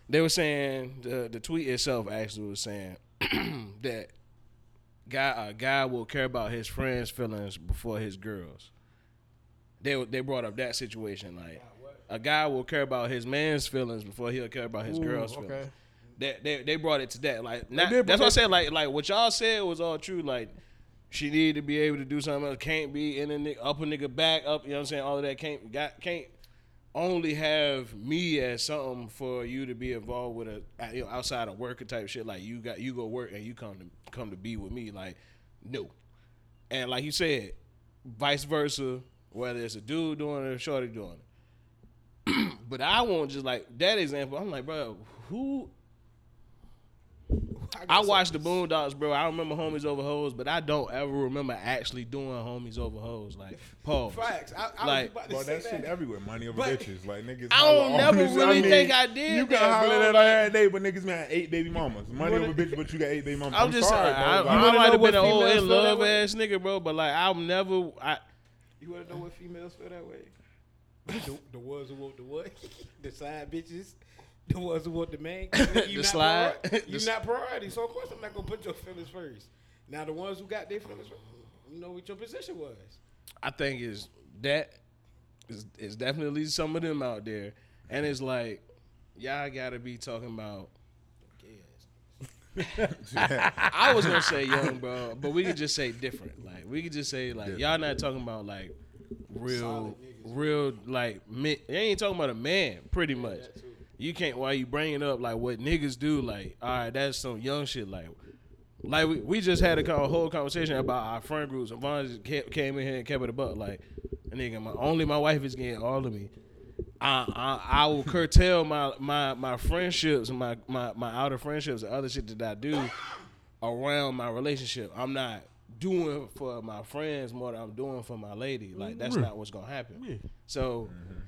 they were saying the the tweet itself actually was saying that guy a guy will care about his friends' feelings before his girls. They they brought up that situation like a guy will care about his man's feelings before he'll care about his Ooh, girl's feelings. okay. They, they they brought it to that like not, that's what I said like like what y'all said was all true like she needed to be able to do something else. Can't be in a nigga, up a nigga back up you know what I'm saying all of that. Can't got can't only have me as something for you to be involved with a you know outside of worker type shit. Like you got you go work and you come to come to be with me. Like no. And like you said vice versa whether it's a dude doing it or a shorty doing it. But I want just like that example. I'm like bro who I watched the Boondocks, bro. I remember homies over hoes, but I don't ever remember actually doing homies over hoes. Like, pause. Facts. I, I Like- was about to Bro, say that shit everywhere. Money over But- bitches. Like niggas. I don't all never this- really think I did You can that, holler bro. that all every day, but niggas man eight baby mamas. Money over bitch, but you got eight baby mamas. I'm, I'm, just sorry, saying, bro. I, Like, I might know have been what an old in love ass nigga, bro. But like, I'll never. I, You want to know what females feel that way? the, the ones who want the what? the side bitches. The ones who want the man. You The not slide. priori- The You s- not priority. So of course I'm not gonna put your feelings first. Now the ones who got their feelings you know what your position was. I think is that is is definitely some of them out there, and it's like y'all gotta be talking about. I was gonna say young, bro, but we could just say different. Like we could just say like y'all not talking about like real, niggas. real like men. They ain't talking about a man, pretty much. You can't. Why you bringing up like what niggas do? Like, all right, that's some young shit. Like, like we, we just had a co- whole conversation about our friend groups, and Vaughn just ca- came in here and kept it a buck like, nigga, my, only my wife is getting all of me. I, I I will curtail my my my friendships and my my my outer friendships and other shit that I do around my relationship. I'm not doing for my friends more than I'm doing for my lady. Like that's not what's gonna happen. So, mm-hmm.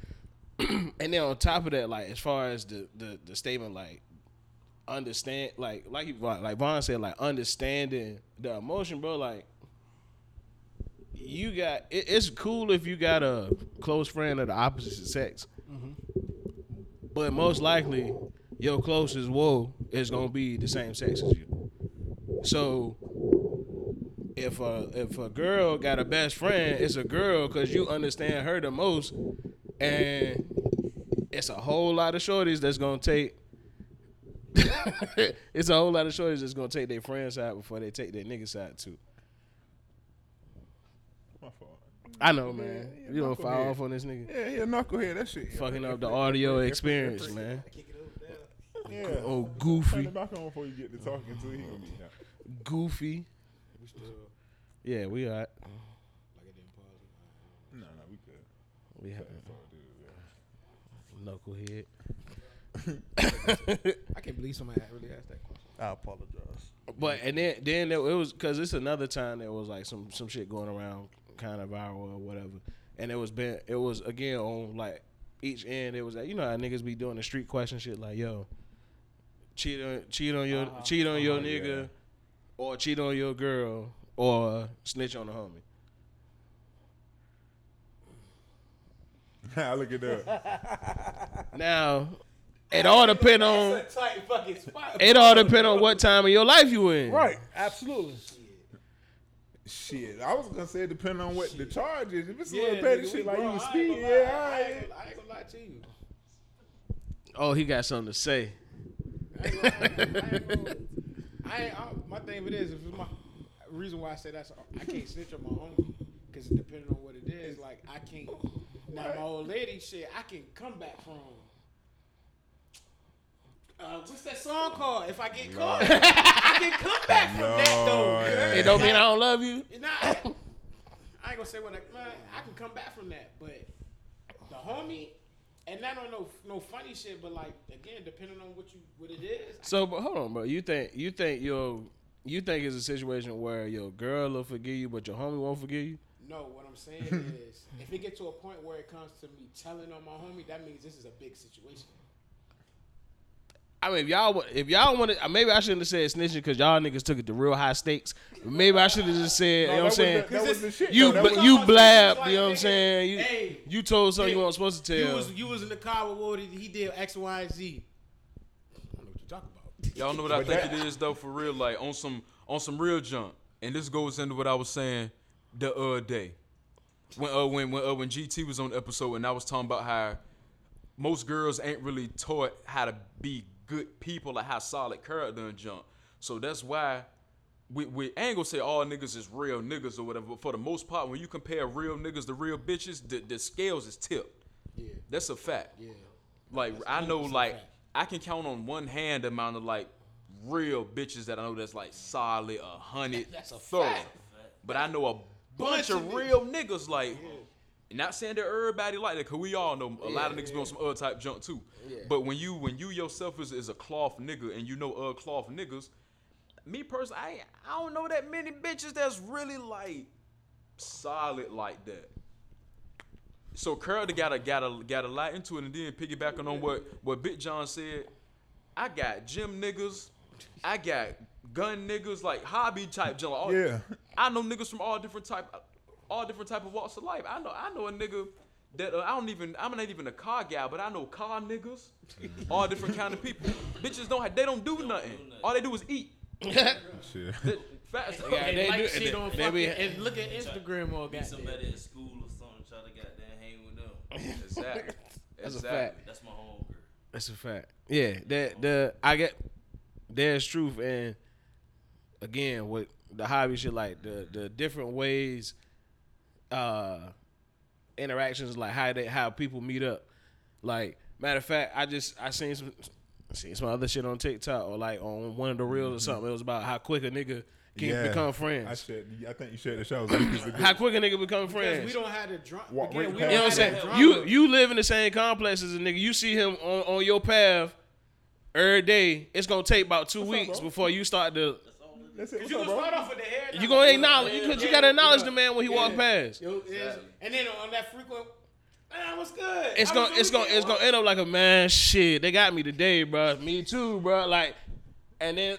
and then on top of that, like as far as the the, the statement, like understand, like like you like Vaughn said, like understanding the emotion, bro. Like you got it, it's cool if you got a close friend of the opposite sex, mm-hmm. but most likely your closest woe is gonna be the same sex as you. So if a if a girl got a best friend, it's a girl because you understand her the most, and it's a whole lot of shorties that's gonna take. it's a whole lot of shorties that's gonna take their friends out before they take their nigga side too. My fault. I know, man. yeah, you don't knucklehead. fall off on this nigga. Yeah, yeah, knucklehead. That shit. Fucking up the audio experience, man. Yeah. Oh, Turn goofy, it back on before you get to talking to him. Goofy. We still Yeah, we got. like it didn't pause. No, no, we good. We have Fuck, dude, knucklehead. I can't believe somebody really asked that question. I apologize. But and then then it was because it's another time there was like some some shit going around kind of viral or whatever, and it was been it was again on like each end it was like you know how niggas be doing the street question shit like yo cheat on cheat on your cheat on your Uh-huh, nigga yeah. or cheat on your girl or snitch on the homie. Yeah. Look at that. Now it all depend on spot. it all depend on what time of your life you in. Right, absolutely. Shit, I was gonna say depending on what the charge is. If it's a Yeah, little petty nigga, shit we like you grown. was I ain't speeding, yeah, I ain't gonna- I ain't gonna lie to you. Oh, he got something to say. I ain't I ain't gonna- I ain't, I, my thing with it is, if it's my reason why I say that's, I can't snitch on my homie because depending on what it is, like I can't. Now my old lady shit, I can come back from. Uh, what's that song called? If I get caught, I can come back from that though. Lord. It don't mean I don't love you. It's not. I ain't gonna say what I, man, I can come back from that, but the homie, and not on no no funny shit, but like again, depending on what you what it is, So, but hold on, bro. You think you think your you think it's a situation where your girl will forgive you, but your homie won't forgive you? No, what I'm saying is, if it get to a point where it comes to me telling on my homie, that means this is a big situation. I mean, if y'all wa- if y'all want to, uh, maybe I shouldn't have said snitching because y'all niggas took it to real high stakes. Maybe I should have just said, No, you know what I'm saying? the- that was shit, You though. But you Like, blab, like, you know what I'm saying? You, hey, you told something you weren't supposed to You tell. was you was in the car with Woody. He did X, Y, and Z. I don't know what you're talking about. Y'all know what I think that- it is though, for real, like on some on some real junk. And this goes into what I was saying the other day. When uh when when uh, when GT was on the episode and I was talking about how most girls ain't really taught how to be good people or how solid character and junk. So that's why we, we ain't gonna say all niggas is real niggas or whatever, but for the most part, when you compare real niggas to real bitches, the, the scales is tipped. Yeah, That's a fact. yeah. Like That's I know, like fact. I can count on one hand the amount of like real bitches that I know that's like solid a hundred That's a thorough. fact. But I know a bunch, Bunch of of real niggas like. Not saying that everybody like that, cause we all know a lot of niggas be on some other type junk too. But when you when you yourself is, is a cloth nigga and you know other cloth niggas, me personally, I I don't know that many bitches that's really like solid like that. So Curl got a got a got a lot into it, and then piggybacking on what what Big John said, I got gym niggas, I got gun niggas, like hobby type junk. all- Yeah. I know niggas from all different type, all different type of walks of life. I know I know a nigga that uh, I don't even I'm not even a car guy, but I know car niggas, all different kind of people. Bitches don't have, they don't do nothing. All they do is eat. Shit. That- Fast. Yeah, And they like do- shit they- on they fucking be- and look at Instagram or Be goddamn. somebody at school or something try to goddamn hang with them. Exactly. That's a fact. That's my homegirl. That's a fact. Yeah, that the I get there's truth and again with the hobby shit like the the different ways uh interactions like how they how people meet up. Like matter of fact, I just I seen some seen some other shit on TikTok or like on one of the reels or something. It was about how quick a nigga can Yeah. become friends. I friends. shared. I think you shared the show. How quick a nigga become Because friends. we don't have the drama. Walk Again, right we past don't You know what I'm saying? You you live in the same complex as a nigga. You see him on, on your path every day. It's gonna take about two weeks bro? before you start to That's it. Cause What's you up, gonna bro? start off with the hair. You gonna acknowledge you, you gotta acknowledge the man when he walk past. Yo, is- and then on that frequent, man, what's good? It's gonna it's gonna it's gonna end up like a man shit. They got me today, bro. Me too, bro. Like, and then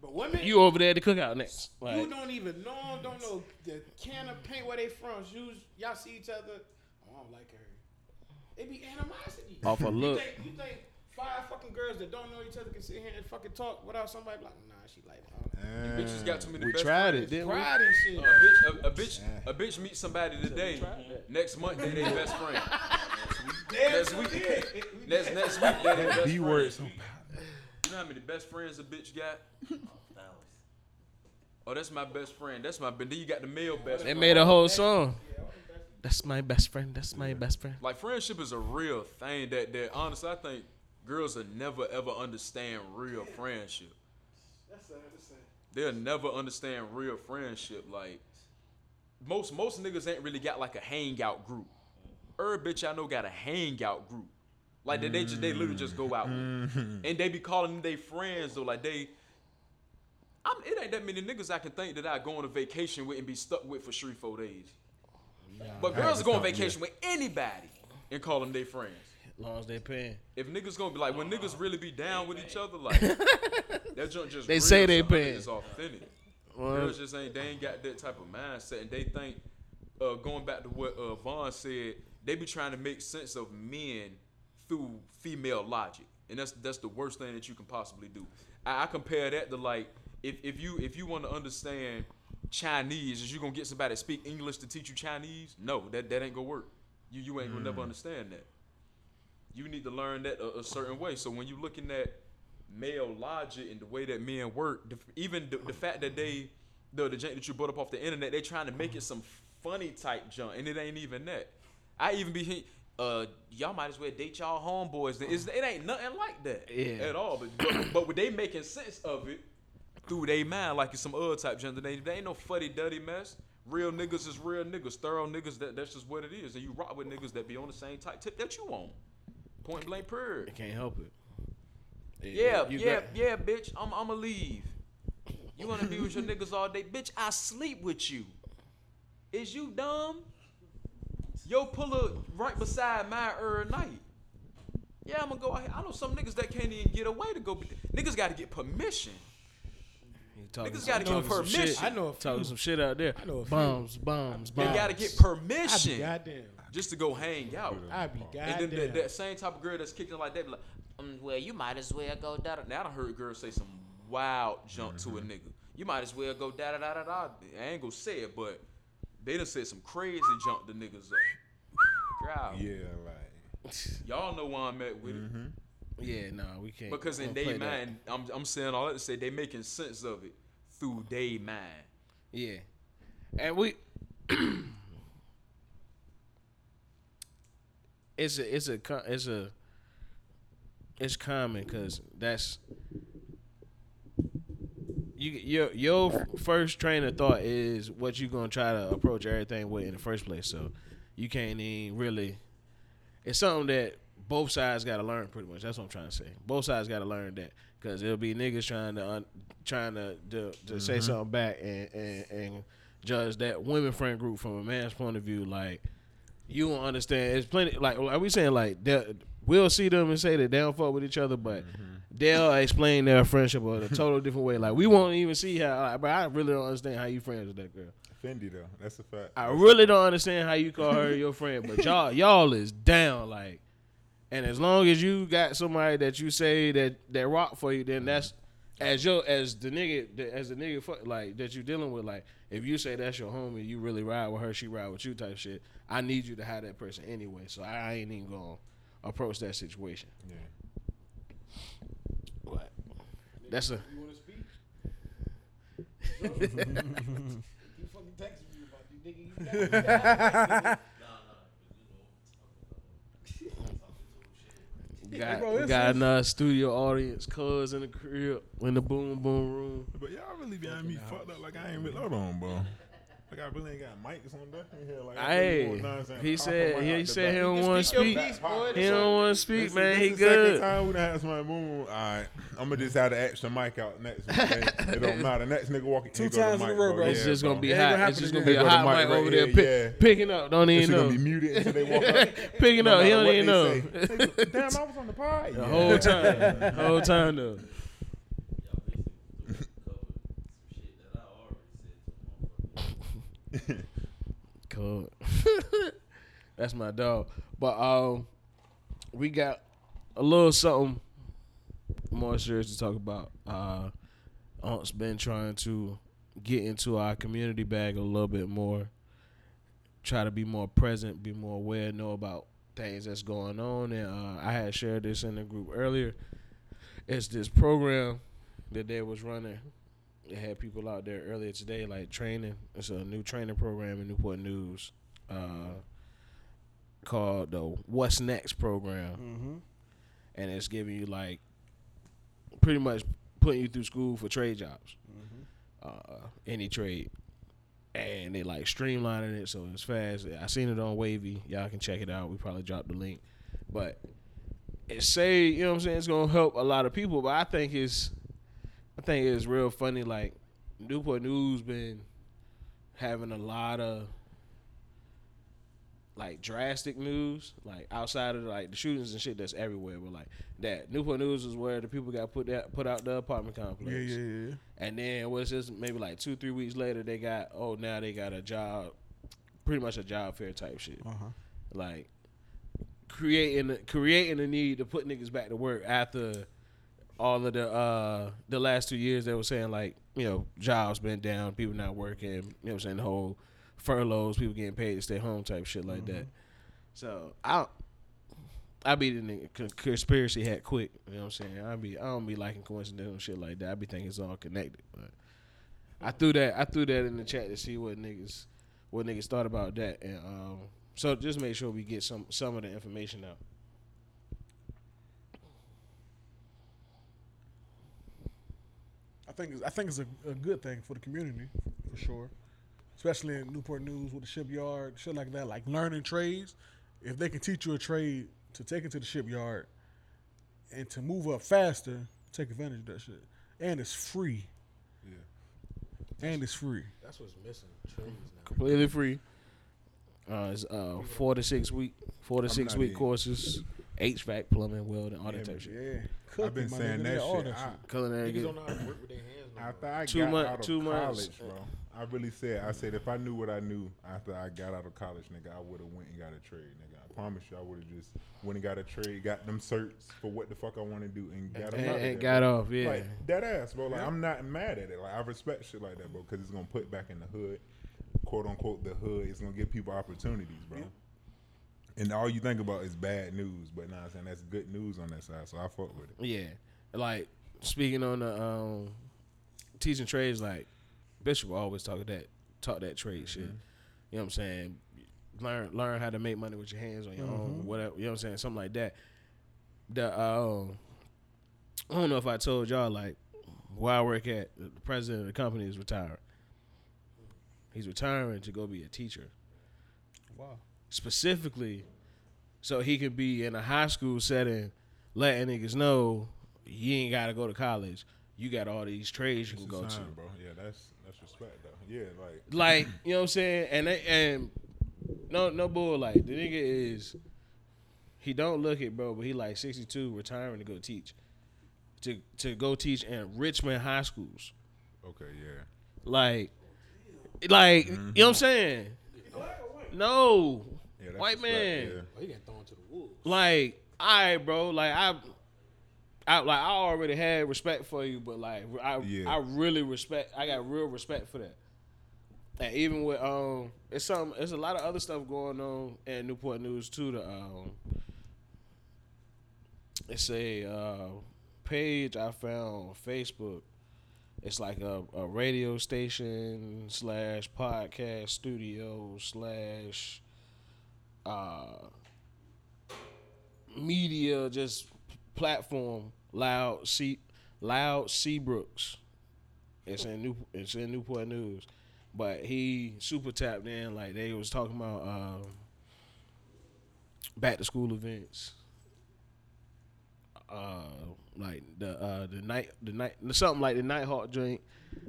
But women, you over there at the cookout next. you don't even know, 'em, don't know the can of paint where they from. Shoes, y'all see each other. Oh, I don't like her. It be animosity. Off a You look. think, you think five fucking girls that don't know each other can sit here and fucking talk without somebody like, nah, she like, oh. Bitches got too many we best tried friends. it, didn't we? and shit. A bitch, a, a bitch, a bitch meet somebody today. Next month, they their best friend. next week, next next week, they their best B friend. words. You know how many best friends a bitch got? Oh, that's my best friend. That's my. But then you got the male best. They friend. made a whole song. That's my best friend. That's my best friend. Like friendship is a real thing that that honestly I think girls will never ever understand real friendship. They'll never understand real friendship. Like most most niggas ain't really got like a hangout group. Every bitch I know got a hangout group. Like they, they just they literally just go out with. and they be calling them they friends though. Like they I'm, it ain't that many niggas I can think that I go on a vacation with and be stuck with for three, four days. But girls are going on vacation with anybody and call them their friends. As long as they paying. If niggas gonna be like, when niggas really be down with each other, like that junk just They real, say they so honey, paying. It's authentic. Well, Girls just ain't they ain't got that type of mindset, and they think uh, going back to what uh, Vaughn said, they be trying to make sense of men through female logic, and that's that's the worst thing that you can possibly do. I, I compare that to like if, if you if you want to understand Chinese, is you gonna get somebody to speak English to teach you Chinese? No, that that ain't gonna work. You you ain't gonna never understand that. You need to learn that a, a certain way. So when you're looking at male logic and the way that men work, the, even the, the fact that they, the the junk that you brought up off the internet, they trying to make it some funny type junk, and it ain't even that. I even be, uh, y'all might as well date y'all homeboys. It's, it ain't nothing like that Yeah. at all. But but, but with they making sense of it through they mind, like it's some other type junk. They, they ain't no fuddy duddy mess. Real niggas is real niggas, thorough niggas. That that's just what it is. And you rock with niggas that be on the same type tip that you on. Point blank period. they can't help it. Yeah, you yeah, got- yeah, bitch. I'm I'ma leave. You wanna be with your niggas all day, bitch? I sleep with you. Is you dumb? Yo, pull up right beside my every night. Yeah, I'm gonna go. out here. I know some niggas that can't even get away to go. Niggas got to get permission. He talking Niggas gotta get permission. shit. I know a few. Talking some shit out there. I know a few. Bombs, bombs, They got to get I be permission goddamn. Just to go hang out. I be goddamn. And then goddamn. that, that same type of girl that's kicking like that, be like, um, well, you might as well go da da. Now I done heard girls say some wild junk to a nigga. You might as well go da da da da da. I ain't gonna say it, but they done said some crazy junk to niggas up. Girl, Yeah, like. y'all know where I'm at with it. Yeah, nah, we can't. Because in don't they that. mind, I'm, I'm saying all that to say they making sense of it through they mind. Yeah, and we. it's a it's a it's a it's common because that's you your your first train of thought is what you're gonna try to approach everything with in the first place. So you can't even really. It's something that both sides got to learn. Pretty much, that's what I'm trying to say. Both sides got to learn that because it'll be niggas trying to un, trying to to, to say mm-hmm. something back and, and and judge that women friend group from a man's point of view. Like you don't understand. It's plenty. Like are we saying like they'll- we'll see them and say that they don't fuck with each other, but mm-hmm. they'll explain their friendship in a total different way. Like we won't even see how. Like, bro, I really don't understand how you friends with that girl. Fendi though, that's a fact. I really don't understand how you call her your friend, but y'all y'all is down like. And as long as you got somebody that you say that that rock for you, then mm-hmm. that's as your as the nigga as the nigga fu- like that you dealing with. Like if you say that's your homie, you really ride with her, she ride with you type shit. I need you to have that person anyway, so I, I ain't even gonna approach that situation. Yeah. What? That's a You want to speak? he fucking texting you about you, nigga. You got got bro, it's- got another studio audience, cuz in the crib in the boom boom room. But y'all really behind me fucked up like I ain't with hold on, bro. Like I really ain't got mics on that in here. Like, I Hey, really want nonsense he to said pop he, out he the said back. he don't want to speak piece, boy. He don't want to speak, This man. this He is the second good. time we done had somebody boom. boom. All right, I'm gonna just have the extra mic out next. week, it don't matter. Next nigga walking Two here go the times in a row, bro. It's Yeah, just gonna bro. be It ain't gonna hot. It's just gonna be a They go to hot mic mic right over there, pick, yeah. picking up. Don't even shit know. gonna be muted until they walk out. picking up. He don't even know. say. They go, Damn, I was on the pod. The whole time. whole time though. Y'all basically covered some shit that I already said to a motherfucker. Cool. That's my dog. But um, we got a little something more serious to talk about. Uh, Aunt's been trying to get into our community bag a little bit more. Try to be more present, be more aware, know about things that's going on. And uh, I had shared this in the group earlier. It's this program that they was running. They had people out there earlier today, like training. It's a new training program in Newport News, uh, called the What's Next program, Mm-hmm. and it's giving you like pretty much putting you through school for trade jobs, uh, any trade, and they like streamlining it so it's fast. I seen it on Wavy. Y'all can check it out. We probably dropped the link, but it say you know what I'm saying. It's gonna help a lot of people, but I think it's I think it's real funny. Like Newport News been having a lot of like drastic news, like outside of like the shootings and shit that's everywhere. But like that Newport News is where the people got put that put out the apartment complex. Yeah, yeah, yeah. And then what's this? Maybe like two, three weeks later, they got oh now they got a job, pretty much a job fair type shit. Uh huh. Like creating creating the need to put niggas back to work after all of the uh the last two years they were saying like you know jobs been down, people not working. You know what I'm saying the whole furloughs, people getting paid to stay home type shit like that. So I. I be the conspiracy hat quick. You know what I'm saying? I be I don't be liking coincidental shit like that. I be thinking it's all connected. But I threw that I threw that in the chat to see what niggas what niggas thought about that. And um, so just make sure we get some some of the information out. I think it's, I think it's a, a good thing for the community for sure, especially in Newport News with the shipyard, shit like that, like learning trades. If they can teach you a trade to take it to the shipyard and to move up faster, take advantage of that shit, and it's free. Yeah. And it's free. That's what's missing. Trades now. Completely free. Uh, it's uh four to six week four to I'm six week even- courses, HVAC, plumbing, welding, all that type of shit. Yeah, I've been my saying nigga, that yeah, all shit. I- Culinary. Niggas don't know how to work with their hands. No After. I Two got month- out of two college, months. bro, I really said, I said if I knew what I knew after I got out of college, nigga, I would have went and got a trade, nigga. I promise you, I would have just went and got a trade, got them certs for what the fuck I want to do, and got them and, out and there, got bro. off, yeah. Like that ass, bro. Like I'm not mad at it. Like I respect shit like that, bro, because it's gonna put back in the hood, quote unquote, the hood. It's gonna give people opportunities, bro. And all you think about is bad news, but nah, I'm saying that's good news on that side, so I fuck with it. Yeah, like speaking on the um, teaching trades, like Bishop will always talk that talk that trade shit. You know what I'm saying? Learn learn how to make money with your hands on your own, whatever. You know what I'm saying? Something like that. The um, I don't know if I told y'all like where I work at. The president of the company is retiring. He's retiring to go be a teacher Wow. Specifically so he could be in a high school setting letting niggas know you ain't gotta go to college. You got all these trades you can a go to. bro. Yeah, that's that's respect though. Yeah, like Like, you know what I'm saying? And they, and no no bull like the nigga is he don't look it, bro, but he like 62 retiring to go teach. To to go teach in Richmond high schools. okay, yeah. Like like you know what I'm saying? No. Yeah, that's White respect, man. yeah. Oh, he getting thrown to the wolves. like, all right, bro. Like I, I like I already had respect for you, but like I, Yeah. I really respect. I got real respect for that. And even with um, it's some, it's a lot of other stuff going on in Newport News too. The um, it's a uh, page I found on Facebook. It's like a, a radio station slash podcast studio slash uh media just platform loud C loud Seabrooks. It's in New it's in Newport News. but he super tapped in. Like they was talking about um, back to school events. Uh, like the uh the night the night something like the Nighthawk drink.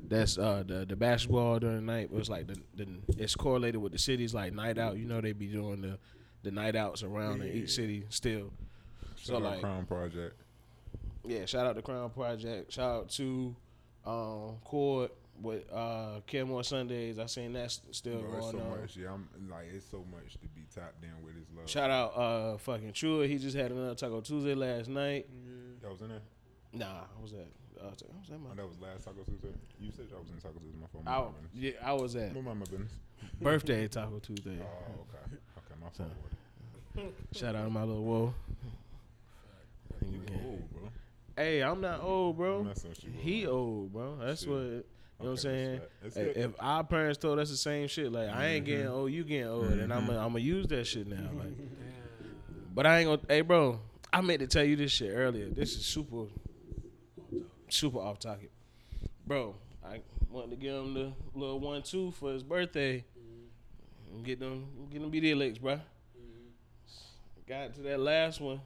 That's uh the the basketball during the night. It was like the, the it's correlated with the cities like night out. You know they be doing the the night outs around in each city still. So Shout out like Crown Project. yeah, shout out to Crown Project. Shout out to um Court with uh Kenmore Sundays. I seen that's still Bro, going so on. much. Yeah, I'm like it's so much to be tapped in with his love. Shout out uh fucking True. He just had another Taco Tuesday last night. Yeah. That was in there. Nah, what was that? Uh, what was that? Oh, My, that was last Taco Tuesday. You said y'all was in Taco Tuesday. My phone. I, My yeah, I was at My mama business. birthday Taco Tuesday. Oh, okay. Okay, my phone. Shout out to my little whoa. You old, bro. Hey, I'm not old, bro. I'm messing with you, bro. He old, bro. That's Shit. what. You know what I'm saying? That's. If our parents told us the same shit, like I ain't getting Mm-hmm. old, you getting old, and I'm gonna I'm use that shit now. Like, but I ain't gonna. Hey, bro, I meant to tell you this shit earlier. This is super, super off topic, bro. I wanted to give him the little one two for his birthday. And Get them, get them BD bro. Mm-hmm. Got to that last one,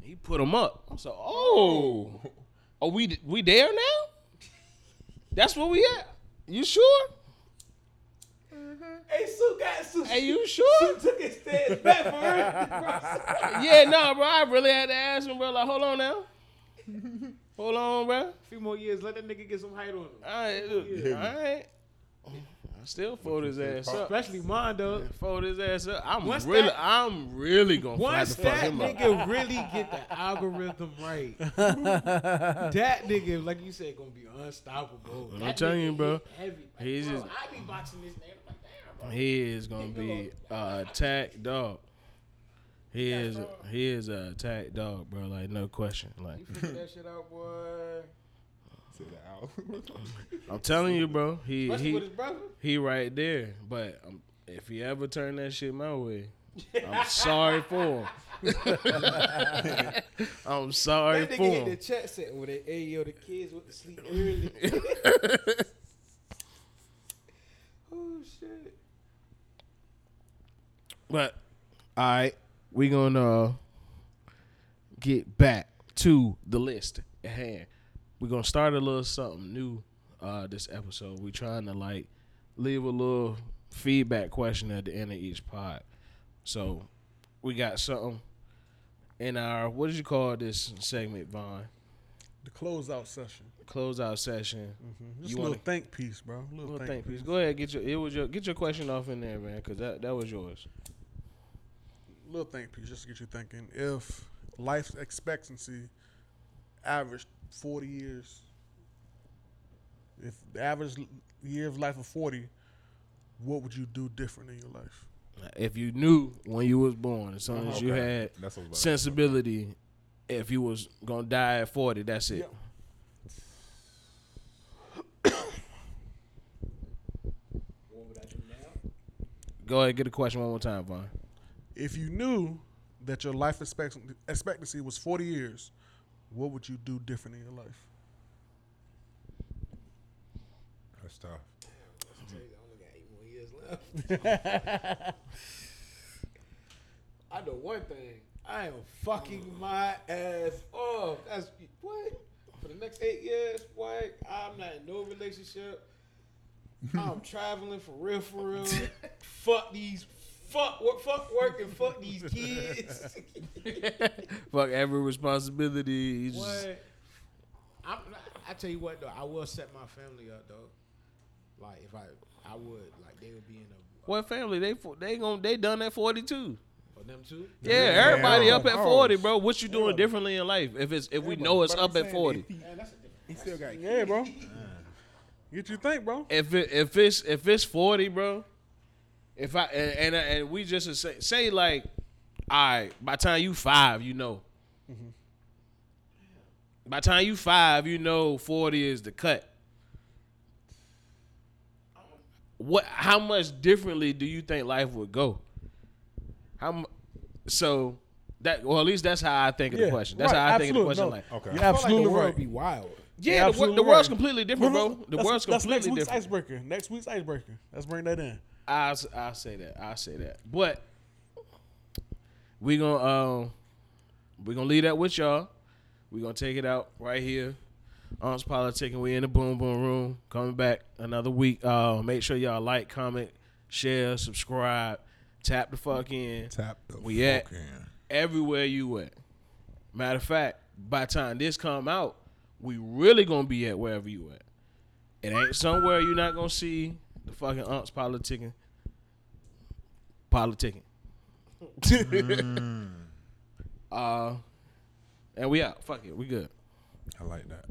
he put them up. I'm so, oh, are we we there now? That's where we at. You sure? Hey, Sue got Sue. Hey, you sure? took his stance back for real. yeah, no, bro. I really had to ask him, bro. Like, hold on now. Hold on, bro. A few more years, let that nigga get some height on him. All right, look, all right. I still fold his ass up. Especially mine, though. Fold his ass up. I'm Once really, that- I'm really gonna have Once to fuck that him up. nigga really get the algorithm right, that nigga, like you said, gonna be unstoppable. I'm That telling you, bro. hit Heavy. Like, He's bro, just- I be boxing this nigga. Like, damn, bro. He is gonna be a attack dog. He is, he is a attack dog, bro. Like no question. Like You figure that shit out, boy. Say that out. I'm telling you, bro. He Especially he with his brother. he right there. But um, if he ever turn that shit my way, I'm sorry for him. I'm sorry That for nigga hit the him. chat set with it. Hey, yo, the kids went to sleep early. oh, shit. But all right, we gonna uh, get back to the list at hand. We're gonna start a little something new uh, this episode. We're trying to like leave a little feedback question at the end of each pod. So we got something in our what did you call this segment, Vaughn? The closeout session. Closeout session. Just You a little wanna- think piece, bro. A little Well, think thank piece. you. Go ahead, get your it was your get your question off in there, man, because that that was yours. little think piece just to get you thinking. If life expectancy averaged 40 years, if the average year of life of 40, what would you do different in your life? If you knew when you was born, as soon as you had That's what I was about to say. sensibility, if you was gonna die at forty, that's it. What would I do now? Go ahead, get a question one more time, Vaughn. If you knew that your life expectancy was 40 years, what would you do different in your life? That's tough. I tell only got eight more years left. I know one thing. I am fucking my ass off. That's what? For the next eight years, what? I'm not in no relationship. I'm traveling for real, for real. fuck these, fuck work, fuck work, and fuck these kids. Fuck every responsibility. you just- What? I'm, I tell you what though, I will set my family up though. Like if I, I would like they would be in a What family? They fo- they gon' they done at forty two. for them too. Yeah, everybody Yeah. up at forty, bro. What you doing differently in life? If it's if we know it's But I'm up at forty. He, Man, that's a different. he still got Yeah, bro. Get you think, bro. if it, if it's if it's forty, bro, if I and and, and we just say say like, all right, by the time you five, you know. By the time you five, you know forty is the cut. What? How much differently do you think life would go? How so that well at least that's how I think of the question. That's right, how I think of the question. no. Like Okay. You're absolutely the world right. Be wild. Yeah, the, the world's right. completely different, bro. The That's- world's that's next completely week's different. icebreaker. Next week's icebreaker. Let's bring that in. I I say that. I say that. But we gonna um we gonna leave that with y'all. We gonna take it out right here. Aunts politicking. We in the boom boom room. Coming back another week. Uh, make sure y'all like, comment, share, subscribe, tap the fuck in. Tap the We at in. everywhere you at. Matter of fact, by the time this come out, we really gonna be at wherever you at. It ain't somewhere you're not gonna see the fucking aunts politicking. Politicking. uh, and we out. Fuck it. We good. I like that.